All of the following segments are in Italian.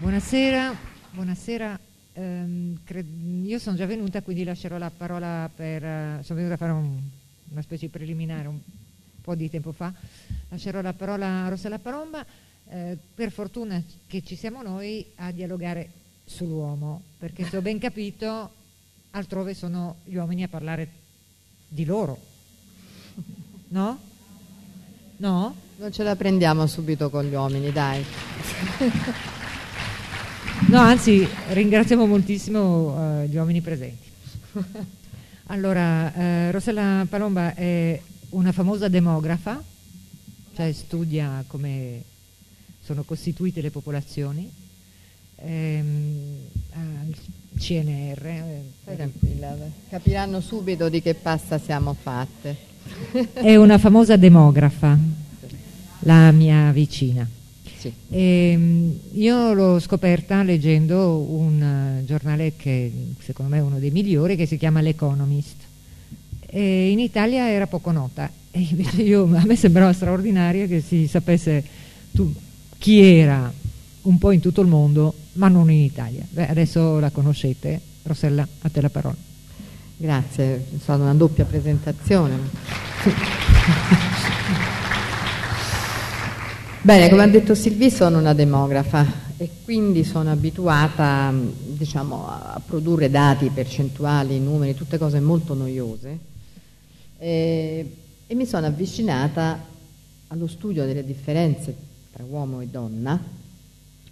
Buonasera, buonasera. Ehm, io sono già venuta, quindi lascerò la parola per... Uh, sono venuta a fare un, una specie di preliminare un po' di tempo fa. Lascerò la parola a Rossella Paromba. Eh, per fortuna che ci siamo noi a dialogare sull'uomo, perché se ho ben capito, altrove sono gli uomini a parlare di loro. No? No? Non ce la prendiamo subito con gli uomini, dai. No, anzi, ringraziamo moltissimo uh, gli uomini presenti. Allora, uh, Rossella Palomba è una famosa demografa, cioè studia come sono costituite le popolazioni, ehm, CNR. Eh, tranquilla, capiranno subito di che pasta siamo fatte. è una famosa demografa, la mia vicina. Sì. E, ehm, io l'ho scoperta leggendo un uh, giornale che secondo me è uno dei migliori che si chiama L'Economist. E in Italia era poco nota e invece io, a me sembrava straordinario che si sapesse tu, chi era un po' in tutto il mondo ma non in Italia. Beh, adesso la conoscete. Rossella, a te la parola. Grazie, stata una doppia presentazione. Bene, come ha detto Silvi sono una demografa e quindi sono abituata diciamo, a produrre dati, percentuali, numeri, tutte cose molto noiose e, e mi sono avvicinata allo studio delle differenze tra uomo e donna,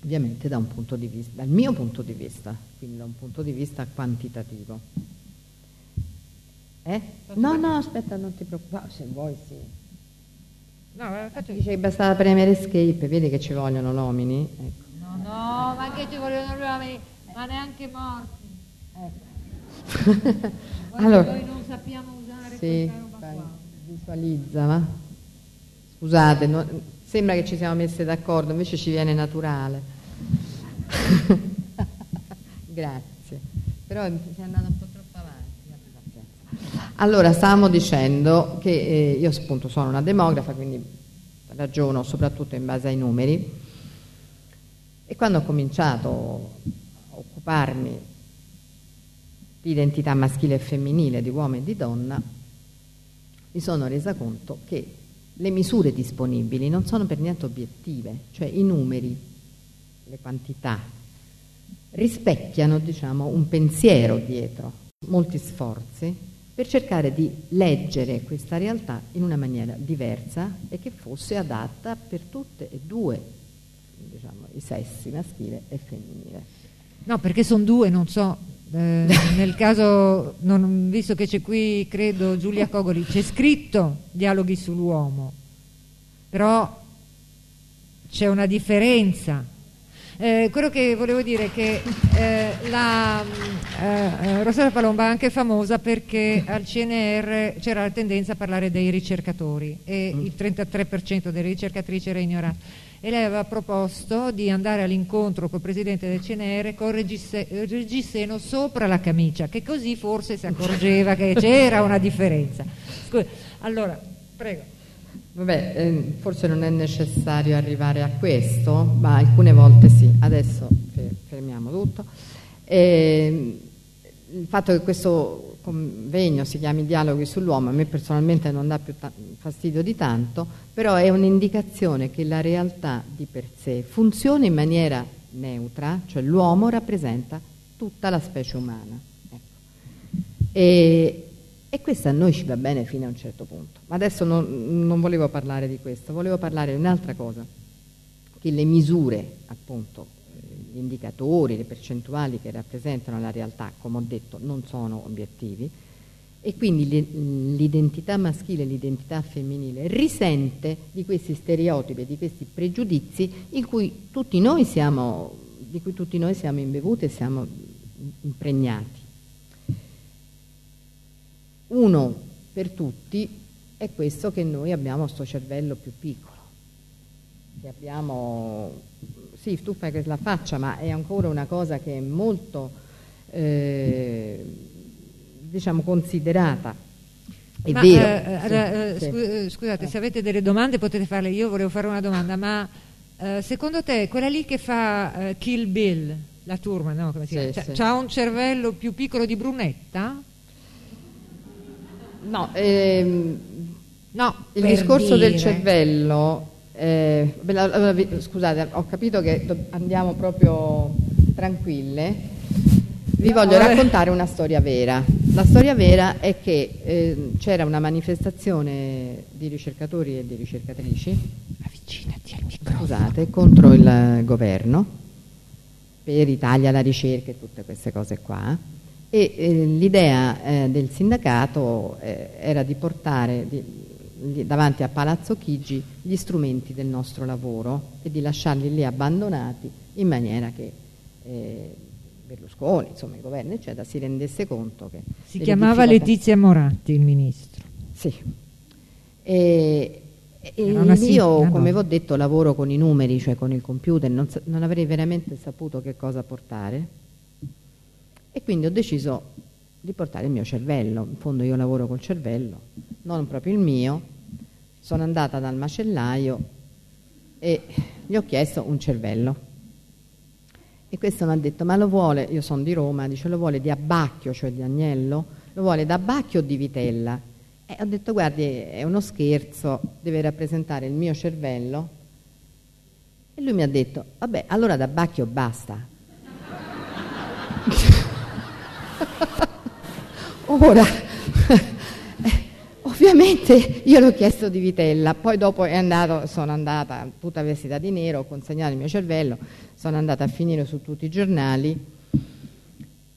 ovviamente da vista, dal mio punto di vista, quindi da un punto di vista quantitativo. Eh? No, no, aspetta, non ti preoccupare, se vuoi sì. No, faccio... Dice che bastava premere escape, vedi che ci vogliono l'omini? Ecco. No, no, ma che ci vogliono l'omini? Ma neanche morti. Ecco. allora, noi non sappiamo usare sì, visualizza, va? Scusate, no, sembra che ci siamo messe d'accordo, invece ci viene naturale. Grazie. Però sei andata un po' troppo allora, stavamo dicendo che eh, io appunto sono una demografa, quindi ragiono soprattutto in base ai numeri. E quando ho cominciato a occuparmi di identità maschile e femminile, di uomo e di donna, mi sono resa conto che le misure disponibili non sono per niente obiettive, cioè i numeri, le quantità, rispecchiano diciamo, un pensiero dietro, molti sforzi per cercare di leggere questa realtà in una maniera diversa e che fosse adatta per tutte e due diciamo, i sessi, maschile e femminile. No, perché sono due, non so, eh, nel caso, non, visto che c'è qui, credo, Giulia Cogoli, c'è scritto dialoghi sull'uomo, però c'è una differenza eh, quello che volevo dire è che eh, la eh, eh, Rossella Palomba è anche famosa perché al CNR c'era la tendenza a parlare dei ricercatori e mm. il 33% delle ricercatrici era ignorato e lei aveva proposto di andare all'incontro col presidente del CNR con il reggiseno sopra la camicia che così forse si accorgeva che c'era una differenza. Scusa, allora prego Vabbè, eh, forse non è necessario arrivare a questo, ma alcune volte sì. Adesso fermiamo tutto. E, il fatto che questo convegno si chiami Dialoghi sull'uomo a me personalmente non dà più fastidio di tanto, però è un'indicazione che la realtà di per sé funziona in maniera neutra, cioè l'uomo rappresenta tutta la specie umana. Ecco. E, e questo a noi ci va bene fino a un certo punto. Ma adesso non, non volevo parlare di questo, volevo parlare di un'altra cosa, che le misure, appunto, gli indicatori, le percentuali che rappresentano la realtà, come ho detto, non sono obiettivi e quindi l'identità maschile e l'identità femminile risente di questi stereotipi, di questi pregiudizi cui siamo, di cui tutti noi siamo imbevuti e siamo impregnati. Uno per tutti è questo che noi abbiamo questo cervello più piccolo, che abbiamo, sì tu fai la faccia, ma è ancora una cosa che è molto eh, diciamo considerata. È ma, vero. Eh, sì, eh, sì. Scusate, se avete delle domande potete farle, io volevo fare una domanda, ma eh, secondo te quella lì che fa eh, Kill Bill, la turma, no? Come si Sì, chiama? Sì. c'ha un cervello più piccolo di Brunetta? No, ehm, No, il per discorso del dire. cervello, eh, scusate, ho capito che andiamo proprio tranquille. Vi voglio vabbè. raccontare una storia vera. La storia vera è che eh, c'era una manifestazione di ricercatori e di ricercatrici Avvicinati al microfono. scusate, contro il governo per Italia la ricerca e tutte queste cose qua. E eh, l'idea eh, del sindacato eh, era di portare di- davanti a Palazzo Chigi gli strumenti del nostro lavoro e di lasciarli lì abbandonati in maniera che eh, Berlusconi, insomma il governo eccetera, si rendesse conto che Si chiamava difficoltà- Letizia Moratti, il ministro. sì. E, e io, come vi ho detto, lavoro con i numeri, cioè con il computer, non, non avrei veramente saputo che cosa portare. E quindi ho deciso di portare il mio cervello. In fondo io lavoro col cervello, non proprio il mio. Sono andata dal macellaio e gli ho chiesto un cervello. E questo mi ha detto, ma lo vuole, io sono di Roma, dice lo vuole di abbacchio, cioè di agnello, lo vuole d'abbacchio o di vitella? E ho detto, guardi, è uno scherzo, deve rappresentare il mio cervello. E lui mi ha detto, vabbè, allora d'abbacchio basta. Ora, ovviamente io le ho chiesto di vitella, poi dopo andato, sono andata tutta vestita di nero, ho consegnato il mio cervello, sono andata a finire su tutti i giornali,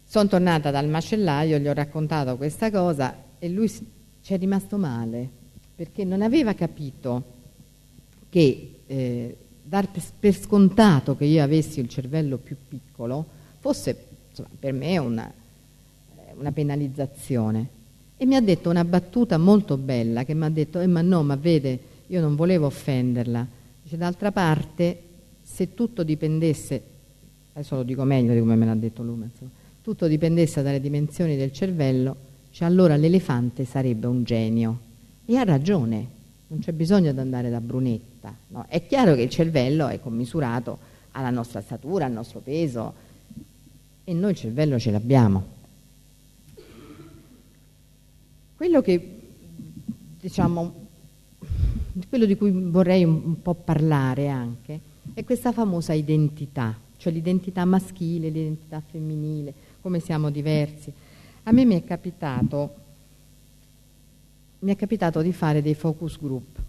sono tornata dal macellaio, gli ho raccontato questa cosa e lui ci è rimasto male perché non aveva capito che eh, dar per- scontato che io avessi il cervello più piccolo fosse insomma, per me una, eh, una penalizzazione. E mi ha detto una battuta molto bella che mi ha detto, eh, ma no, ma vede, io non volevo offenderla. Dice, d'altra parte, se tutto dipendesse, adesso lo dico meglio di come me l'ha detto lui, ma insomma, tutto dipendesse dalle dimensioni del cervello, cioè allora l'elefante sarebbe un genio. E ha ragione, non c'è bisogno di andare da Brunetta. no? È chiaro che il cervello è commisurato alla nostra statura, al nostro peso, e noi il cervello ce l'abbiamo. Quello che, diciamo, quello di cui vorrei un, po' parlare anche è questa famosa identità, cioè l'identità maschile, l'identità femminile, come siamo diversi. A me mi è capitato, mi è capitato di fare dei focus group.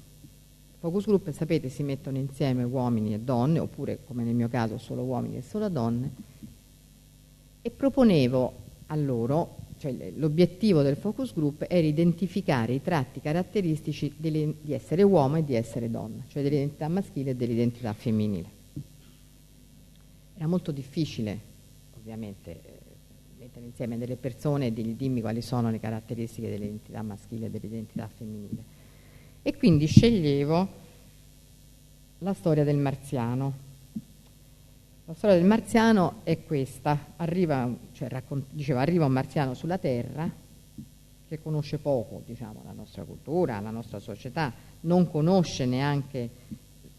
Focus group, sapete, si mettono insieme uomini e donne, oppure come nel mio caso solo uomini e solo donne, e proponevo a loro, cioè l'obiettivo del focus group era identificare i tratti caratteristici di essere uomo e di essere donna, cioè dell'identità maschile e dell'identità femminile. Era molto difficile, ovviamente, eh, mettere insieme delle persone e dirgli dimmi quali sono le caratteristiche dell'identità maschile e dell'identità femminile. E quindi sceglievo la storia del marziano. La storia del marziano è questa, arriva, cioè, raccon- diceva, arriva un marziano sulla Terra che conosce poco diciamo, la nostra cultura, la nostra società, non conosce neanche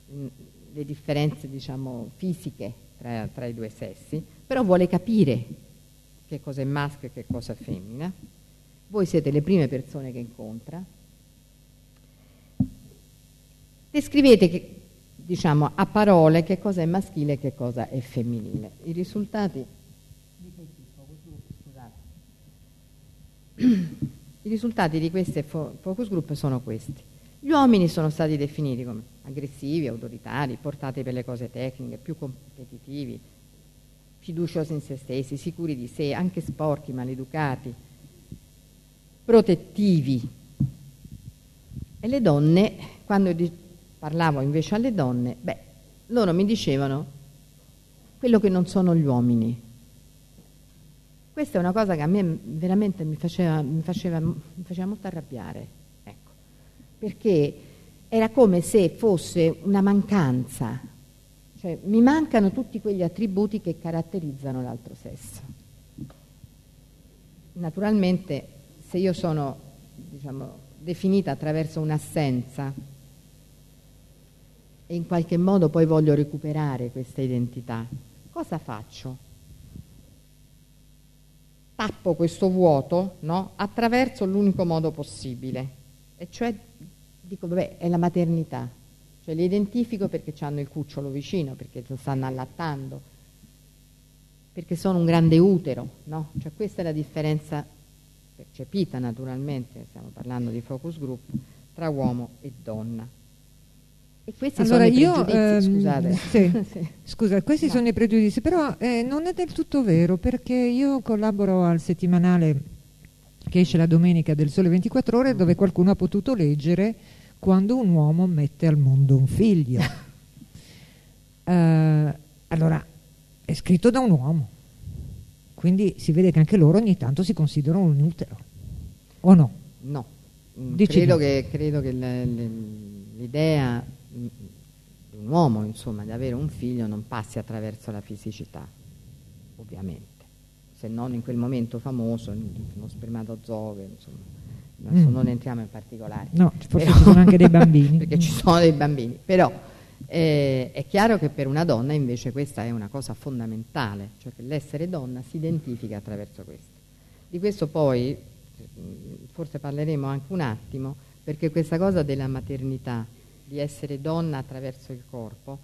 mh, le differenze diciamo, fisiche tra, tra i due sessi, però vuole capire che cosa è maschio e che cosa è femmina. Voi siete le prime persone che incontra. Descrivete che, diciamo, a parole che cosa è maschile e che cosa è femminile. I risultati I risultati di queste fo- focus group sono questi. Gli uomini sono stati definiti come aggressivi, autoritari, portati per le cose tecniche, più competitivi, fiduciosi in se stessi, sicuri di sé, anche sporchi, maleducati, protettivi. E le donne, quando parlavo invece alle donne, beh, loro mi dicevano quello che non sono gli uomini. Questa è una cosa che a me veramente mi faceva, mi faceva, mi faceva molto arrabbiare, ecco, perché era come se fosse una mancanza, cioè mi mancano tutti quegli attributi che caratterizzano l'altro sesso. Naturalmente se io sono diciamo, definita attraverso un'assenza e in qualche modo poi voglio recuperare questa identità, cosa faccio? Tappo questo vuoto no? attraverso l'unico modo possibile, e cioè dico, vabbè, è la maternità, cioè li identifico perché hanno il cucciolo vicino, perché lo stanno allattando, perché sono un grande utero, no? Cioè questa è la differenza percepita naturalmente, stiamo parlando di focus group, tra uomo e donna. E questi allora sono io, i pregiudizi, ehm, scusate. Sì, sì. Scusa, questi no. sono i pregiudizi, però eh, non è del tutto vero, perché io collaboro al settimanale che esce la domenica del Sole 24 Ore, dove qualcuno ha potuto leggere quando un uomo mette al mondo un figlio. uh, allora, è scritto da un uomo, quindi si vede che anche loro ogni tanto si considerano un utero, o no? No, mm, credo che, credo che l'idea di un uomo, insomma, di avere un figlio non passi attraverso la fisicità, ovviamente, se non in quel momento famoso, uno spermatozoo, insomma. Adesso mm. non entriamo in particolari. No, forse però, ci sono anche dei bambini. perché ci sono dei bambini, però eh, è chiaro che per una donna invece questa è una cosa fondamentale, cioè che l'essere donna si identifica attraverso questo. Di questo poi forse parleremo anche un attimo, perché questa cosa della maternità, di essere donna attraverso il corpo,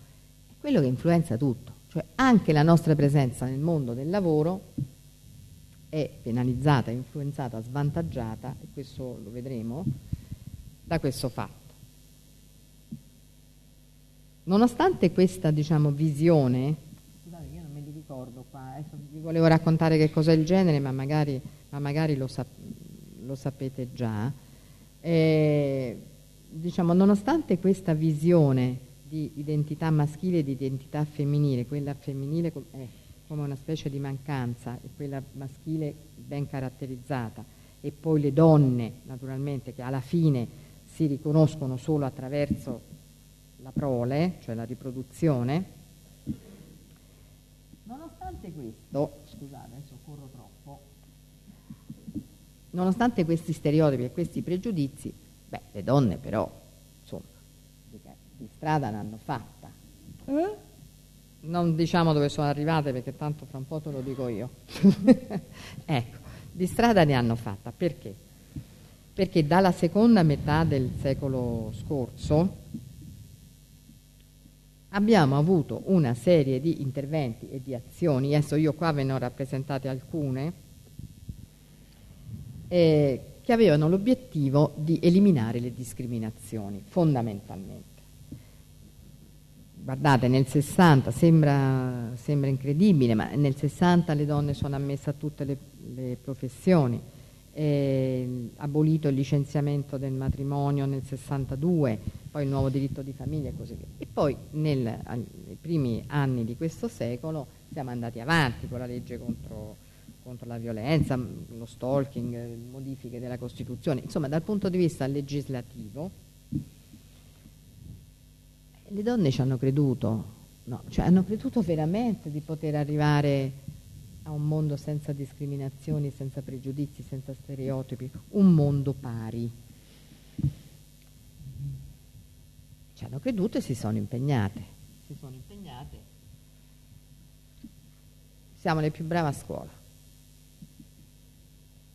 è quello che influenza tutto, cioè anche la nostra presenza nel mondo del lavoro è penalizzata, influenzata, svantaggiata, e questo lo vedremo, da questo fatto. Nonostante questa diciamo, visione, scusate io non me li ricordo qua, adesso vi volevo raccontare che cos'è il genere, ma magari, ma magari lo, sap lo, sapete già, eh, diciamo, nonostante questa visione di identità maschile e di identità femminile, quella femminile è come una specie di mancanza e quella maschile ben caratterizzata, e poi le donne naturalmente che alla fine si riconoscono solo attraverso la prole, cioè la riproduzione. Nonostante questo, scusate, adesso corro troppo, nonostante questi stereotipi e questi pregiudizi, beh, le donne però, insomma, di strada ne hanno fatta. Eh? Non diciamo dove sono arrivate perché tanto fra un po' te lo dico io. ecco, di strada ne hanno fatta. Perché? Perché dalla seconda metà del secolo scorso abbiamo avuto una serie di interventi e di azioni, adesso io qua ve ne ho rappresentate alcune, eh, che avevano l'obiettivo di eliminare le discriminazioni, fondamentalmente. Guardate, nel 60 sembra, sembra incredibile, ma nel 60 le donne sono ammesse a tutte le, le professioni, eh, abolito il licenziamento del matrimonio nel 62, poi il nuovo diritto di famiglia e così via. E poi nel, nei primi anni di questo secolo siamo andati avanti con la legge contro, contro la violenza, lo stalking, modifiche della Costituzione, insomma dal punto di vista legislativo le donne ci hanno creduto, no, cioè hanno creduto veramente di poter arrivare a un mondo senza discriminazioni, senza pregiudizi, senza stereotipi, un mondo pari. Ci hanno creduto e si sono impegnate. Si sono impegnate. Siamo le più brave a scuola.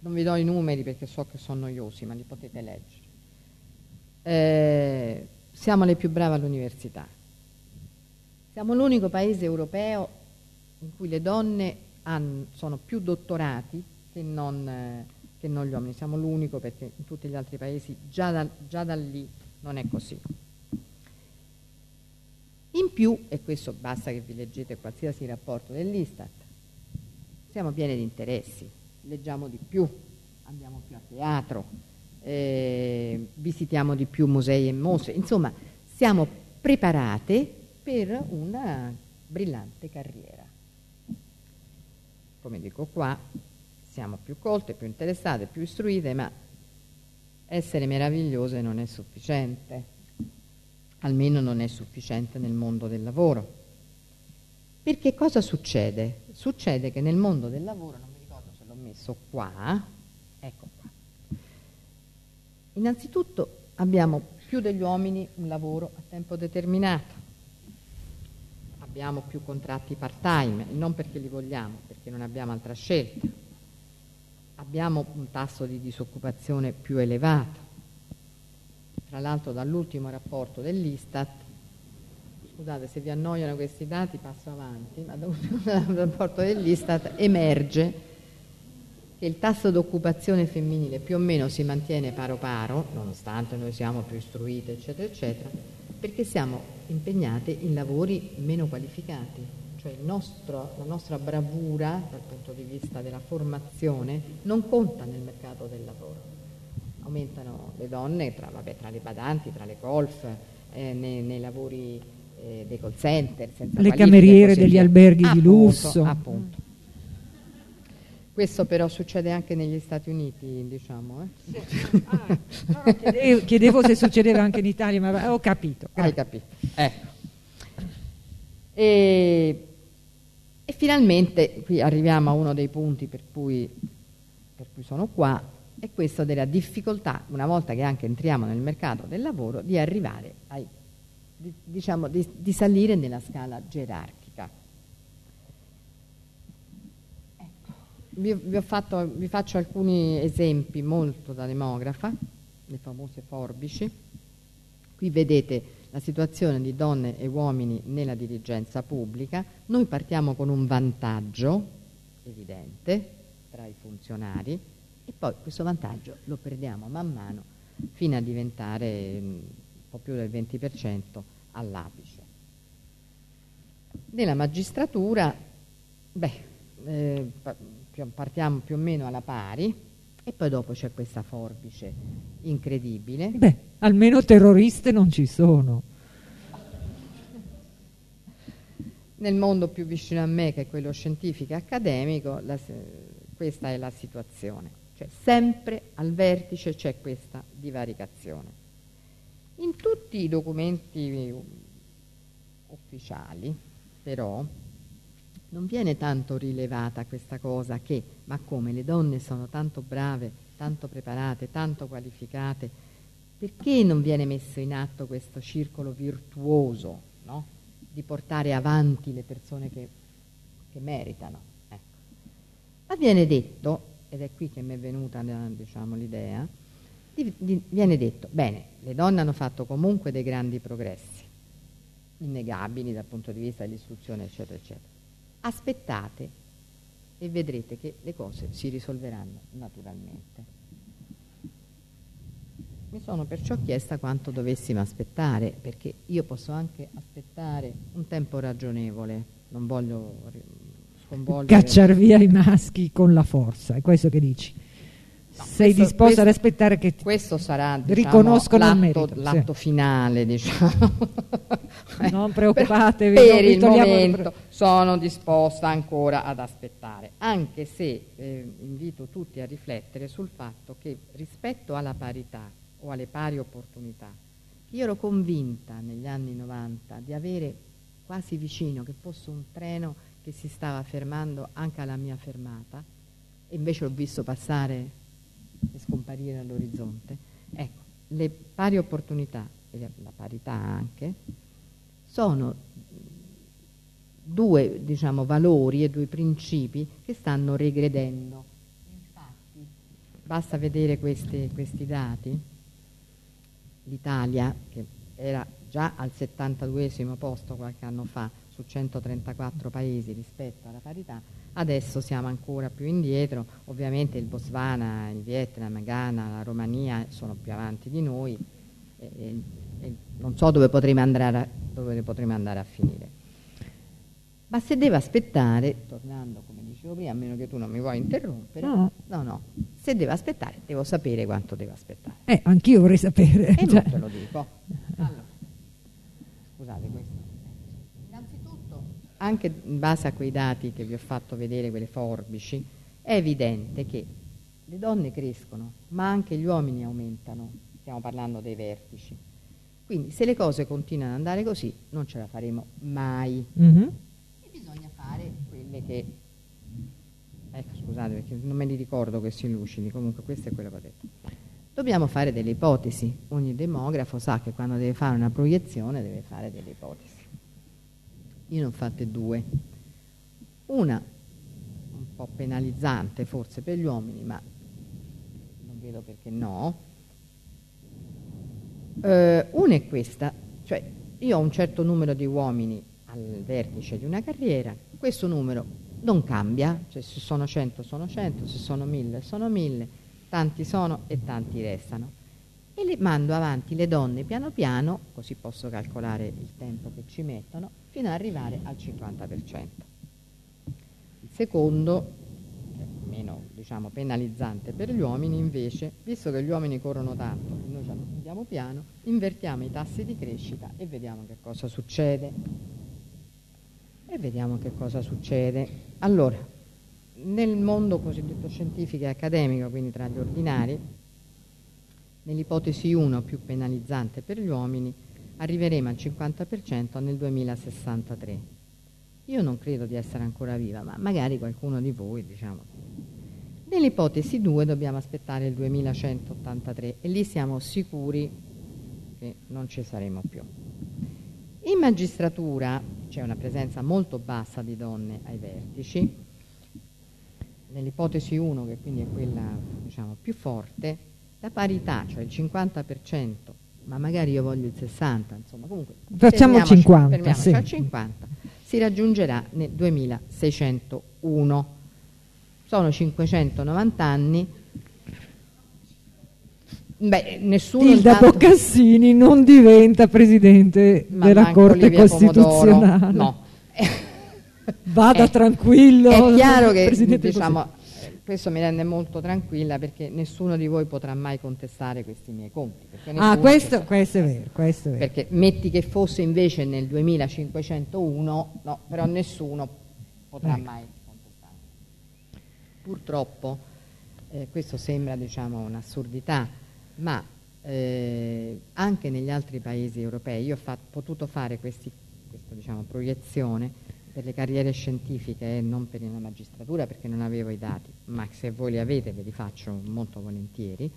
Non vi do i numeri perché so che sono noiosi, ma li potete leggere. Eh, siamo le più brave all'università. Siamo l'unico paese europeo in cui le donne hanno, sono più dottorati che non, eh, che non, gli uomini. Siamo l'unico perché in tutti gli altri paesi già da, già da lì non è così. In più, e questo basta che vi leggete qualsiasi rapporto dell'Istat, siamo pieni di interessi, leggiamo di più, andiamo più a teatro, eh, visitiamo di più musei e mostre, insomma siamo preparate per una brillante carriera come dico qua, siamo più colte, più interessate, più istruite, ma essere meravigliose non è sufficiente, almeno non è sufficiente nel mondo del lavoro. Perché cosa succede? Succede che nel mondo del lavoro, non mi ricordo se l'ho messo qua, ecco qua, innanzitutto abbiamo più degli uomini un lavoro a tempo determinato. Abbiamo più contratti part-time, non perché li vogliamo, perché non abbiamo altra scelta. Abbiamo un tasso di disoccupazione più elevato. Tra l'altro dall'ultimo rapporto dell'Istat, scusate se vi annoiano questi dati passo avanti, ma dall'ultimo rapporto dell'Istat emerge che il tasso d'occupazione femminile più o meno si mantiene paro paro, nonostante noi siamo più istruite, eccetera, eccetera, perché siamo impegnate in lavori meno qualificati, cioè nostro, la nostra bravura dal punto di vista della formazione non conta nel mercato del lavoro. Aumentano le donne tra, vabbè, tra le badanti, tra le golf, eh, nei, nei, lavori eh, dei call center, le cameriere degli alberghi appunto, di lusso. Appunto. Questo però succede anche negli Stati Uniti, diciamo. Eh? Sì. Ah, no, chiedevo, chiedevo, se succedeva anche in Italia, ma ho capito. Hai capito. Ecco. E, e, finalmente qui arriviamo a uno dei punti per cui, per cui sono qua, è questo della difficoltà, una volta che anche entriamo nel mercato del lavoro, di arrivare ai, di, diciamo, di, di salire nella scala gerarchica. Vi, vi, fatto, vi, faccio alcuni esempi molto da demografa, le famose forbici. Qui vedete la situazione di donne e uomini nella dirigenza pubblica. Noi partiamo con un vantaggio evidente tra i funzionari e poi questo vantaggio lo perdiamo man mano fino a diventare un po' più del 20% all'apice. Nella magistratura, beh, eh, partiamo più o meno alla pari e poi dopo c'è questa forbice incredibile. Beh, almeno terroriste non ci sono. Nel mondo più vicino a me, che è quello scientifico e accademico, la, questa è la situazione. Cioè, sempre al vertice c'è questa divaricazione. In tutti i documenti ufficiali, però, non viene tanto rilevata questa cosa che, ma come le donne sono tanto brave, tanto preparate, tanto qualificate, perché non viene messo in atto questo circolo virtuoso no? di portare avanti le persone che, che meritano? Ecco. Ma viene detto, ed è qui che mi è venuta diciamo, l'idea, di, di, viene detto, bene, le donne hanno fatto comunque dei grandi progressi, innegabili dal punto di vista dell'istruzione, eccetera, eccetera aspettate e vedrete che le cose si risolveranno naturalmente. Mi sono perciò chiesta quanto dovessimo aspettare, perché io posso anche aspettare un tempo ragionevole, non voglio sconvolgere. Cacciar via i maschi con la forza, è questo che dici? No, Sei questo, disposto questo, ad aspettare che questo sarà diciamo, riconoscono l'atto, il merito, l'atto sì. finale, diciamo. non preoccupatevi. Per, per il momento sono disposta ancora ad aspettare, anche se eh, invito tutti a riflettere sul fatto che rispetto alla parità o alle pari opportunità, io ero convinta negli anni 90 di avere quasi vicino che fosse un treno che si stava fermando anche alla mia fermata, e invece ho visto passare e scomparire all'orizzonte. Ecco, le pari opportunità e la parità anche sono due diciamo, valori e due principi che stanno regredendo. Infatti, basta vedere questi, questi dati. L'Italia, che era già al 72 posto qualche anno fa su 134 paesi rispetto alla parità, Adesso siamo ancora più indietro, ovviamente il Botswana, il Vietnam, Ghana, la Romania sono più avanti di noi e, e, e non so dove potremo, a, dove potremo andare a finire. Ma se deve aspettare, tornando come dicevo prima, a meno che tu non mi vuoi interrompere, no, no, no se deve aspettare devo sapere quanto deve aspettare. Eh, anch'io vorrei sapere. E cioè. non te lo dico. Allora, scusate questo anche in base a quei dati che vi ho fatto vedere, quelle forbici, è evidente che le donne crescono, ma anche gli uomini aumentano, stiamo parlando dei vertici. Quindi se le cose continuano ad andare così non ce la faremo mai. Mm-hmm. E bisogna fare quelle che... Ecco, scusate perché non me li ricordo questi lucidi, comunque questo è quello che ho detto. dobbiamo fare delle ipotesi. Ogni demografo sa che quando deve fare una proiezione deve fare delle ipotesi. Io ne ho fatte due. Una un po' penalizzante forse per gli uomini, ma non vedo perché no. Eh, una è questa, cioè io ho un certo numero di uomini al vertice di una carriera, questo numero non cambia, cioè se sono 100 sono 100, se sono 1000 sono 1000, tanti sono e tanti restano. E le mando avanti le donne piano piano, così posso calcolare il tempo che ci mettono, fino ad arrivare al 50%. Il secondo, meno diciamo, penalizzante per gli uomini, invece, visto che gli uomini corrono tanto e noi andiamo piano, invertiamo i tassi di crescita e vediamo che cosa succede. E vediamo che cosa succede. Allora, nel mondo cosiddetto scientifico e accademico, quindi tra gli ordinari, nell'ipotesi 1 più penalizzante per gli uomini, arriveremo al 50% nel 2063. Io non credo di essere ancora viva, ma magari qualcuno di voi, diciamo. Nell'ipotesi 2 dobbiamo aspettare il 2183 e lì siamo sicuri che non ci saremo più. In magistratura c'è una presenza molto bassa di donne ai vertici, nell'ipotesi 1, che quindi è quella diciamo, più forte, la parità, cioè il 50%, ma magari io voglio il 60%, insomma comunque facciamo il 50%, sì. al 50, si raggiungerà nel 2601. Sono 590 anni. Beh, nessuno Tilda intanto... Boccassini non diventa presidente ma della Corte Livia Costituzionale. Pomodoro, no. Vada è, tranquillo. È chiaro che diciamo, questo mi rende molto tranquilla perché nessuno di voi potrà mai contestare questi miei conti. Ah, questo, questo, è vero, questo, è vero, Perché metti che fosse invece nel 2501, no, però nessuno potrà ecco. mai contestare. Purtroppo, eh, questo sembra diciamo, un'assurdità, ma eh, anche negli altri paesi europei, io ho fatto, potuto fare questi, questa diciamo, proiezione per le carriere scientifiche e non per la magistratura perché non avevo i dati, ma se voi li avete ve li faccio molto volentieri,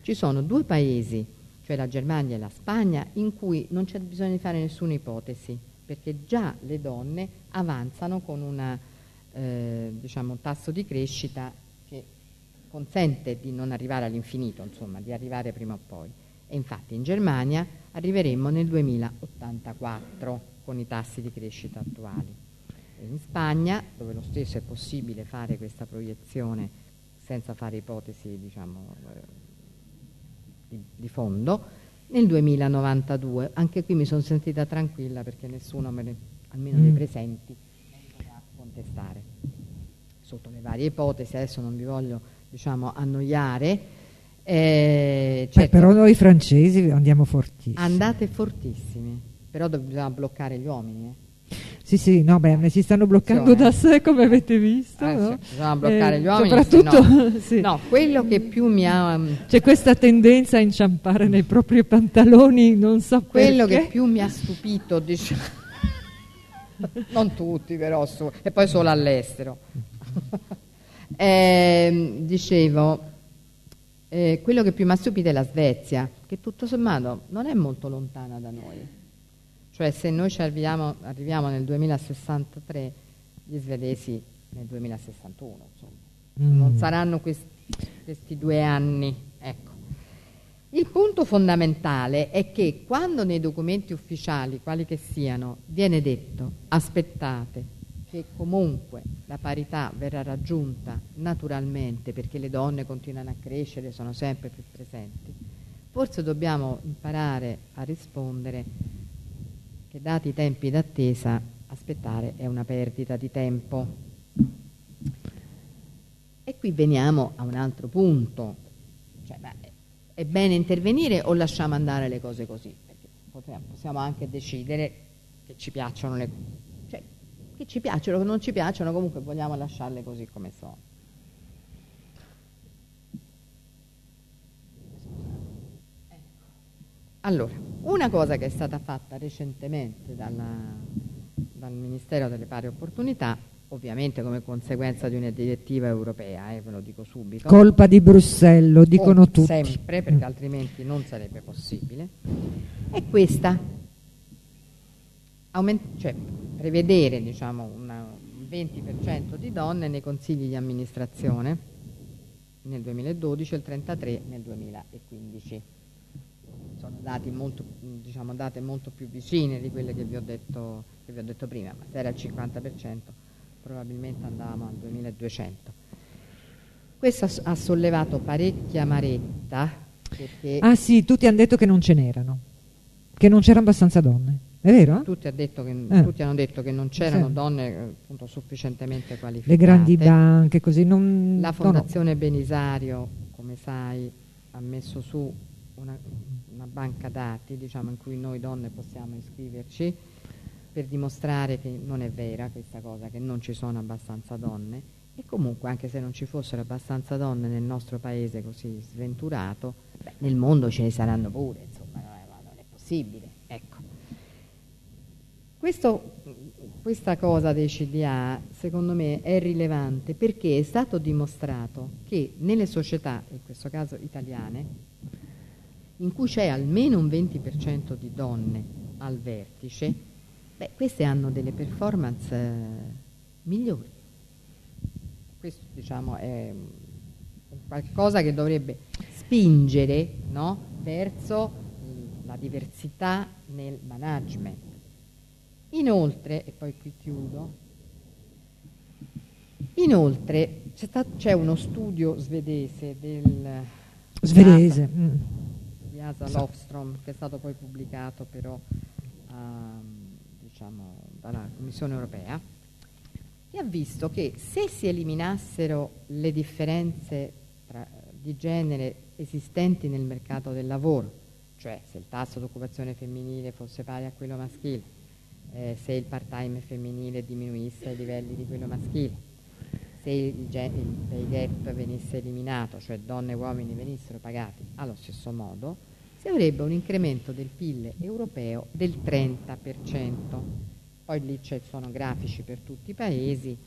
ci sono due paesi, cioè la Germania e la Spagna, in cui non c'è bisogno di fare nessuna ipotesi, perché già le donne avanzano con una, eh, diciamo, un tasso di crescita che consente di non arrivare all'infinito, insomma, di arrivare prima o poi. E infatti in Germania arriveremo nel 2084 con i tassi di crescita attuali in Spagna, dove lo stesso è possibile fare questa proiezione senza fare ipotesi diciamo, eh, di, di, fondo, nel 2092. Anche qui mi sono sentita tranquilla perché nessuno, ne, almeno mm. dei presenti, mi a contestare. Sotto le varie ipotesi, adesso non vi voglio diciamo, annoiare. Eh, certo, Beh, però noi francesi andiamo fortissimi. Andate fortissimi, però dobbiamo bloccare gli uomini. Eh. Sì, sì, no, beh, si stanno bloccando da sé, come avete visto. Eh, no? bisogna bloccare eh, gli uomini. Soprattutto, no. sì. no, quello che più mi ha. Mm, C'è questa tendenza a inciampare nei propri pantaloni, non so quello perché. che più mi ha stupito, diciamo. non tutti, però, su, e poi solo all'estero. eh, dicevo, eh, quello che più mi ha stupito è la Svezia, che tutto sommato non è molto lontana da noi cioè se noi ci arriviamo, arriviamo nel 2063, gli svedesi nel 2061, insomma. Mm. Non saranno questi, questi due anni. Ecco. Il punto fondamentale è che quando nei documenti ufficiali, quali che siano, viene detto aspettate che comunque la parità verrà raggiunta naturalmente perché le donne continuano a crescere, sono sempre più presenti, forse dobbiamo imparare a rispondere che dati i tempi d'attesa aspettare è una perdita di tempo. E qui veniamo a un altro punto, cioè, è bene intervenire o lasciamo andare le cose così? Perché potremmo, possiamo anche decidere che ci piacciono le cioè, che ci piacciono, che non ci piacciono, comunque vogliamo lasciarle così come sono. Allora, una cosa che è stata fatta recentemente dalla, dal Ministero delle Pari Opportunità ovviamente come conseguenza di una direttiva europea, eh, ve lo dico subito. Colpa di Bruxelles, lo dicono Oh, tutti. Sempre, perché altrimenti non sarebbe possibile. È questa. Aument- cioè, prevedere diciamo, una- un 20% di donne nei consigli di amministrazione nel 2012 e il 33% nel 2015. Sono dati molto, diciamo, date molto più vicine di quelle che vi ho detto, che vi ho detto prima, ma se era il 50% probabilmente andavamo al 2200. Questo ha sollevato parecchia amaretta perché Ah sì, tutti hanno detto che non ce n'erano, che non c'erano abbastanza donne. È vero? tutti, ha che- Eh. tutti hanno detto che non c'erano Sì. donne appunto, sufficientemente qualificate. Le grandi banche, così. Non, La no, no. Fondazione Benisario, come sai, ha messo su una, una banca dati diciamo, in cui noi donne possiamo iscriverci per dimostrare che non è vera questa cosa, che non ci sono abbastanza donne e comunque anche se non ci fossero abbastanza donne nel nostro paese così sventurato, beh, nel mondo ce ne saranno pure, insomma, non è, non è possibile. Ecco. Questo- questa cosa dei CDA secondo me è rilevante perché è stato dimostrato che nelle società, in questo caso italiane, in cui c'è almeno un 20% di donne al vertice, beh, queste hanno delle performance eh, migliori. Questo diciamo è qualcosa che dovrebbe spingere no, verso la diversità nel management. Inoltre, e poi qui chiudo, inoltre c'è, uno studio svedese del Svedese. mm. Asa Lofstrom che è stato poi pubblicato però ehm, diciamo, dalla Commissione europea e ha visto che se si eliminassero le differenze tra- di genere esistenti nel mercato del lavoro, cioè se il tasso di occupazione femminile fosse pari a quello maschile, eh, se il part-time femminile diminuisse ai livelli di quello maschile, se il, il pay gap venisse eliminato, cioè donne e uomini venissero pagati allo stesso modo, si avrebbe un incremento del PIL europeo del 30%. Poi lì ci sono grafici per tutti i paesi,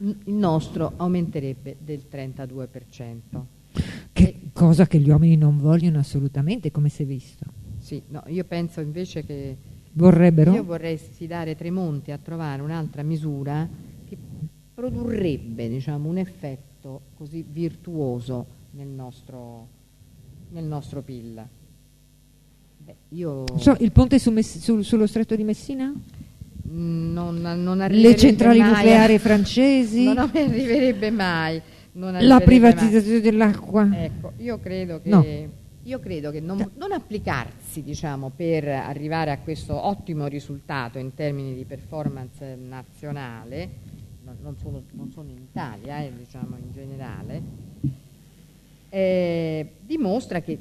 il nostro aumenterebbe del 32%. Che cosa che gli uomini non vogliono assolutamente, come si è visto. Sì, no, io penso invece che Vorrebbero? io vorrei sfidare Tremonti a trovare un'altra misura che produrrebbe diciamo, un effetto così virtuoso nel nostro, nel nostro PIL. Beh, io So, il ponte su sul- sullo stretto di Messina? non, non Le centrali mai nucleari francesi? non arriverebbe mai. non La privatizzazione dell'acqua? mai. Ecco, io credo che, No. io credo che non, non applicarsi diciamo, per arrivare a questo ottimo risultato in termini di performance nazionale, non, non solo, non solo in Italia, eh, diciamo in generale, eh, dimostra che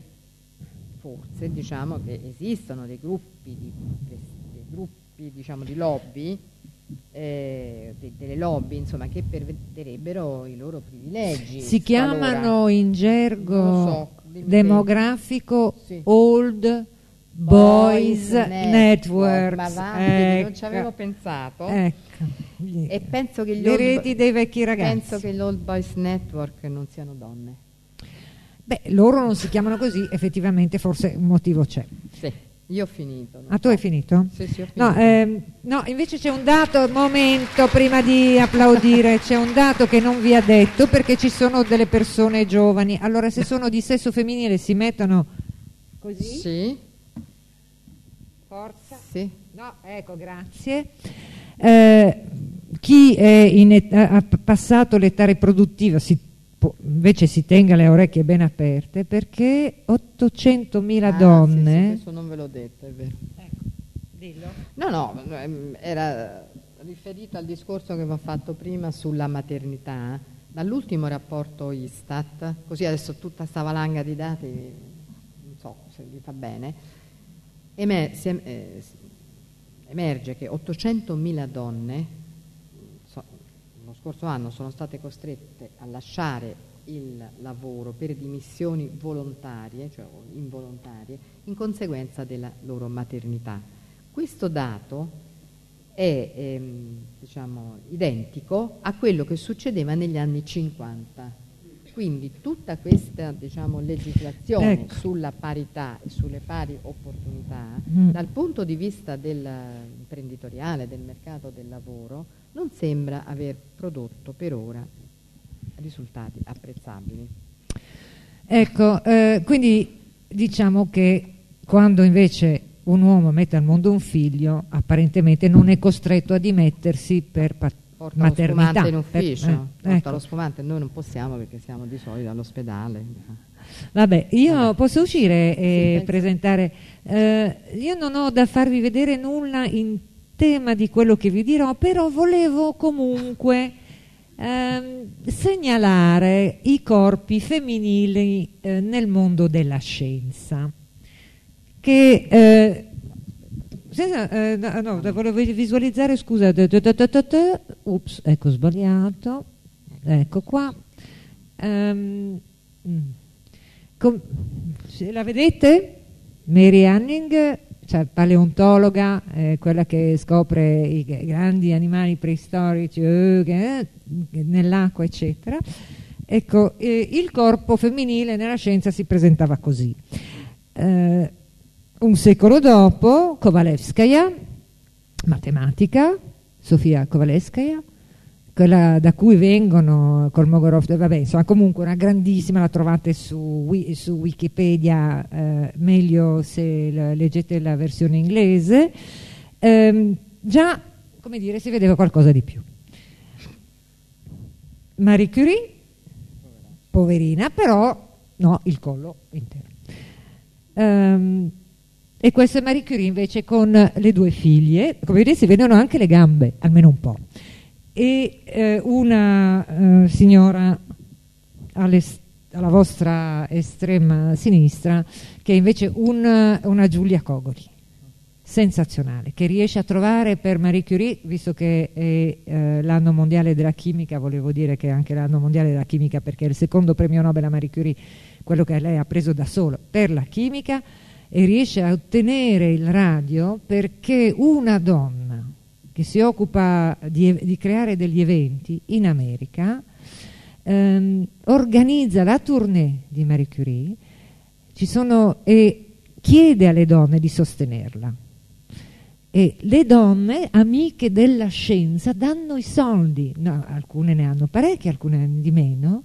forse diciamo che esistono dei gruppi di, dei gruppi, diciamo, di lobby eh, de- delle lobby insomma che perderebbero i loro privilegi Si chiamano in gergo so, demografico Sì. Old Boys Network. ma va, vedi, non ci avevo Ecco. pensato Ecco. e penso che gli Le old- reti dei vecchi ragazzi. penso che gli Old Boys Network non siano donne Beh, loro non si chiamano così, effettivamente forse un motivo c'è. sì, io ho finito non Ah, tu hai finito? Sì, sì, ho finito. No, ehm, no, invece c'è un dato, momento, prima di applaudire, c'è un dato che non vi ha detto perché ci sono delle persone giovani. Allora, se sono di sesso femminile si mettono così. sì, Forza. sì. No, ecco, grazie. Eh, chi è in età- ha passato l'età riproduttiva si invece si tenga le orecchie ben aperte perché 800.000 Ah, sì, sì, donne... questo non ve l'ho detto, è vero. Ecco, dillo. No, no, ehm, era riferito al discorso che vi ho fatto prima sulla maternità. Dall'ultimo rapporto Istat, così adesso tutta sta valanga di dati, non so se vi fa bene, eh, emerge che 800.000 donne scorso anno sono state costrette a lasciare il lavoro per dimissioni volontarie, cioè involontarie, in conseguenza della loro maternità. Questo dato è ehm, diciamo, identico a quello che succedeva negli anni 50. Quindi tutta questa diciamo, legislazione Ecco. sulla parità e sulle pari opportunità, Mm. dal punto di vista del, imprenditoriale, del mercato del lavoro, non sembra aver prodotto per ora risultati apprezzabili. Ecco, eh, quindi diciamo che quando invece un uomo mette al mondo un figlio, apparentemente non è costretto a dimettersi per Porta lo maternità. spumante in per- ufficio, eh, porta ecco. lo spumante, noi non possiamo perché siamo di solito all'ospedale. Vabbè, io Vabbè. posso uscire e penso. presentare. eh, io non ho da farvi vedere nulla in tema di quello che vi dirò, però volevo comunque ehm, segnalare i corpi femminili eh, nel mondo della scienza. Che senza- eh, no, no, volevo visualizzare, scusa, ups, ecco sbagliato, ecco qua. Mm. Com- la vedete? Mary Hanning, cioè paleontologa, eh, quella che scopre i grandi animali preistorici eh, eh, nell'acqua, eccetera. Ecco, eh, il corpo femminile nella scienza si presentava così. Eh, un secolo dopo, Kovalevskaya, matematica, Sofia Kovalevskaya, quella da cui vengono Kolmogorov, vabbè, insomma, comunque una grandissima, la trovate su, su Wikipedia, eh, meglio se leggete la versione inglese, Ehm, già, come dire, si vedeva qualcosa di più. Marie Curie, poverina, però no, il collo intero. Ehm, e questa è Marie Curie invece con le due figlie, come vedete si vedono anche le gambe, almeno un po', e eh, una eh, signora alla vostra estrema sinistra che è invece un- una Giulia Cogoli. Sensazionale, che riesce a trovare per Marie Curie, visto che è eh, l'anno mondiale della chimica, volevo dire che è anche l'anno mondiale della chimica perché è il secondo premio Nobel a Marie Curie, quello che lei ha preso da solo per la chimica, e riesce a ottenere il radio perché una donna che si occupa di, di creare degli eventi in America ehm, organizza la tournée di Marie Curie sono, e chiede alle donne di sostenerla. E le donne, amiche della scienza, danno i soldi, no, alcune ne hanno parecchi, alcune di meno,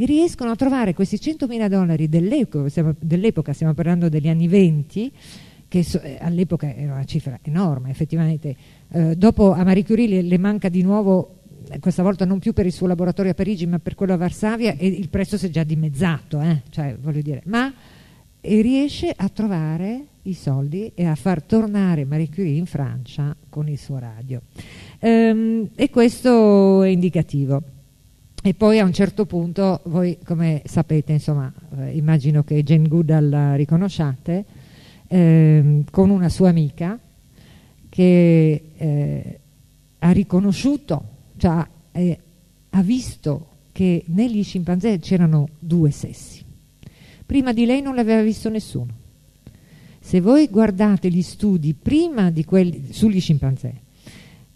e riescono a trovare questi 100.000 dollari dell'epoca, stiamo, dell'epoca, stiamo parlando degli anni 20, che so- eh, all'epoca era una cifra enorme, effettivamente. Eh, dopo a Marie Curie le, le manca di nuovo, eh, questa volta non più per il suo laboratorio a Parigi, ma per quello a Varsavia, e il prezzo si è già dimezzato, eh, cioè, ma riesce a trovare i soldi e a far tornare Marie Curie in Francia con il suo radio. Ehm, e questo è indicativo. E poi a un certo punto, voi come sapete, insomma, eh, immagino che Jane Goodall la riconosciate, ehm, con una sua amica che eh, ha riconosciuto, cioè eh, ha visto che negli scimpanzé c'erano due sessi. Prima di lei non l'aveva visto nessuno. Se voi guardate gli studi prima di quelli sugli scimpanzé,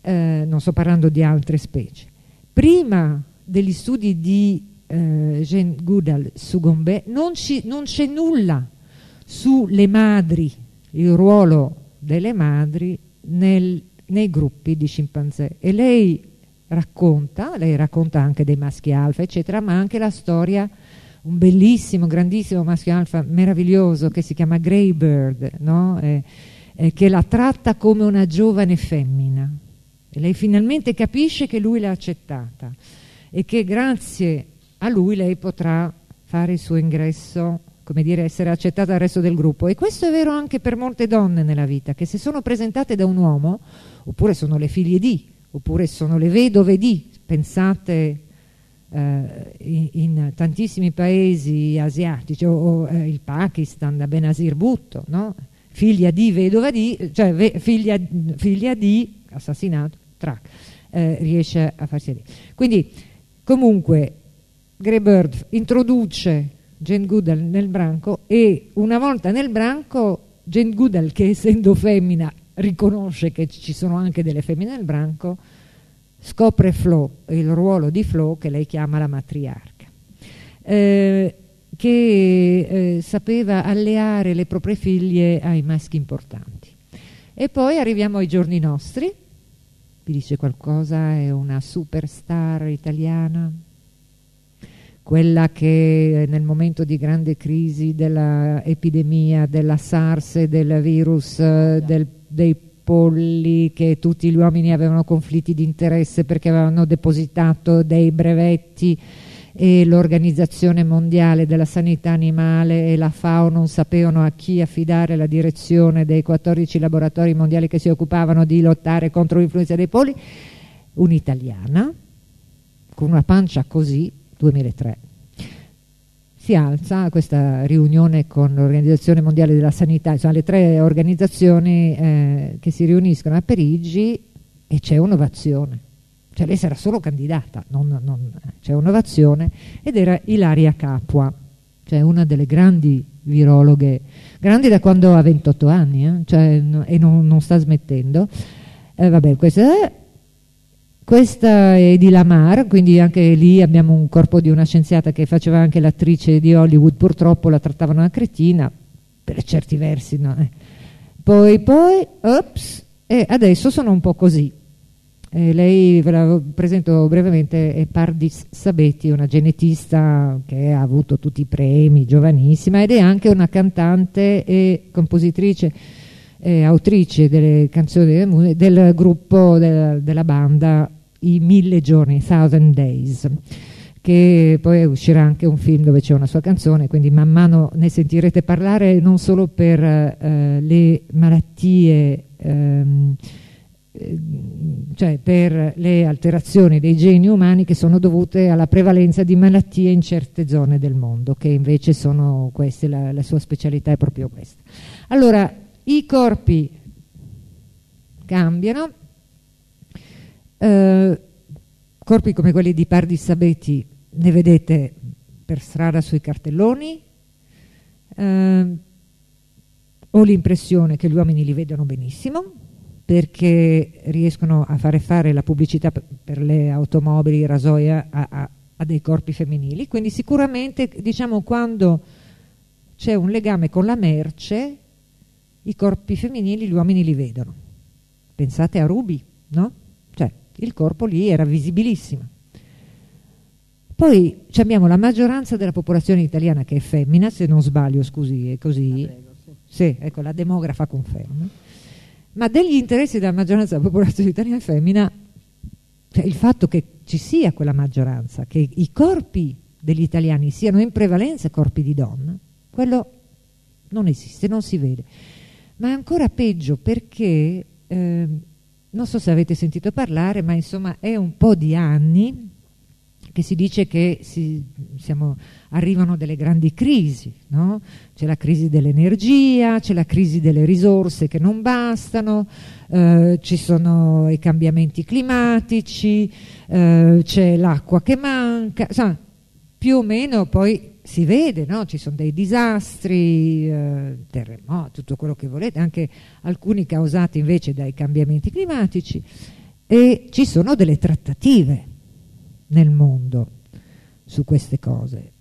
eh, non sto parlando di altre specie, prima degli studi di eh, Jane Goodall su Gombe non c'è nulla sulle madri, il ruolo delle madri nel- nei gruppi di scimpanzé. E lei racconta, lei racconta anche dei maschi alfa, eccetera, ma anche la storia, un bellissimo, grandissimo maschio alfa meraviglioso che si chiama Greybird, no? Eh, eh, che la tratta come una giovane femmina. E lei finalmente capisce che lui l'ha accettata e che grazie a lui lei potrà fare il suo ingresso, come dire, essere accettata dal resto del gruppo. E questo è vero anche per molte donne nella vita, che se sono presentate da un uomo, oppure sono le figlie di, oppure sono le vedove di, pensate eh, in, in tantissimi paesi asiatici, o, o, eh, il Pakistan, da Benazir Bhutto, no? figlia di, vedova di, cioè ve- figlia, figlia di, assassinato, trac, eh, riesce a farsi lì. Quindi comunque Greybird introduce Jane Goodall nel branco e una volta nel branco Jane Goodall che essendo femmina riconosce che ci sono anche delle femmine nel branco, scopre Flo, il ruolo di Flo che lei chiama la matriarca, eh, che eh, sapeva alleare le proprie figlie ai maschi importanti. E poi arriviamo ai giorni nostri, vi dice qualcosa, è una superstar italiana, quella che nel momento di grande crisi dell'epidemia, della SARS, del virus, del, dei polli, che tutti gli uomini avevano conflitti di interesse perché avevano depositato dei brevetti e l'Organizzazione Mondiale della Sanità Animale e la FAO non sapevano a chi affidare la direzione dei 14 laboratori mondiali che si occupavano di lottare contro l'influenza dei polli, un'italiana con una pancia così 2003. Si alza a questa riunione con l'Organizzazione Mondiale della Sanità, sono le tre organizzazioni eh, che si riuniscono a Parigi e c'è un'ovazione. Cioè lei sarà solo candidata, c'è un'ovazione ed era Ilaria Capua, cioè una delle grandi virologhe, grandi da quando ha 28 anni eh, cioè, e non, non, sta smettendo. Eh, vabbè, questa è questa è di Lamar, quindi anche lì abbiamo un corpo di una scienziata che faceva anche l'attrice di Hollywood, purtroppo la trattavano una cretina, per certi versi. No? Eh. Poi, poi, ops, e adesso sono un po' così. Eh, lei, ve la presento brevemente, è Pardis Sabetti, una genetista che ha avuto tutti i premi, giovanissima, ed è anche una cantante e compositrice eh, autrice delle canzoni del gruppo del, della banda I Mille Giorni, Thousand Days che poi uscirà anche un film dove c'è una sua canzone, quindi man mano ne sentirete parlare non solo per eh, le malattie, ehm, eh, cioè per le alterazioni dei geni umani che sono dovute alla prevalenza di malattie in certe zone del mondo, che invece sono queste, la, la sua specialità è proprio questa. Allora, i corpi cambiano, eh, corpi come quelli di Pardi Sabetti ne vedete per strada sui cartelloni, eh, ho l'impressione che gli uomini li vedono benissimo perché riescono a fare fare la pubblicità per le automobili, rasoia a, a, a dei corpi femminili, quindi sicuramente diciamo quando c'è un legame con la merce i corpi femminili gli uomini li vedono. Pensate a Ruby, no? Cioè, il corpo lì era visibilissimo. Poi abbiamo la maggioranza della popolazione italiana che è femmina, se non sbaglio, scusi, è così. Prego, sì. sì, ecco, la demografa conferma. Ma degli interessi della maggioranza della popolazione italiana femmina, cioè il fatto che ci sia quella maggioranza, che i corpi degli italiani siano in prevalenza corpi di donna, quello non esiste, non si vede. Ma è ancora peggio perché eh, non so se avete sentito parlare ma insomma è un po' di anni che si dice che si, siamo, arrivano delle grandi crisi, no? c'è la crisi dell'energia, c'è la crisi delle risorse che non bastano, eh, ci sono i cambiamenti climatici, eh, c'è l'acqua che manca, insomma più o meno poi si vede, no? ci sono dei disastri, eh, terremoti, tutto quello che volete, anche alcuni causati invece dai cambiamenti climatici e ci sono delle trattative nel mondo su queste cose,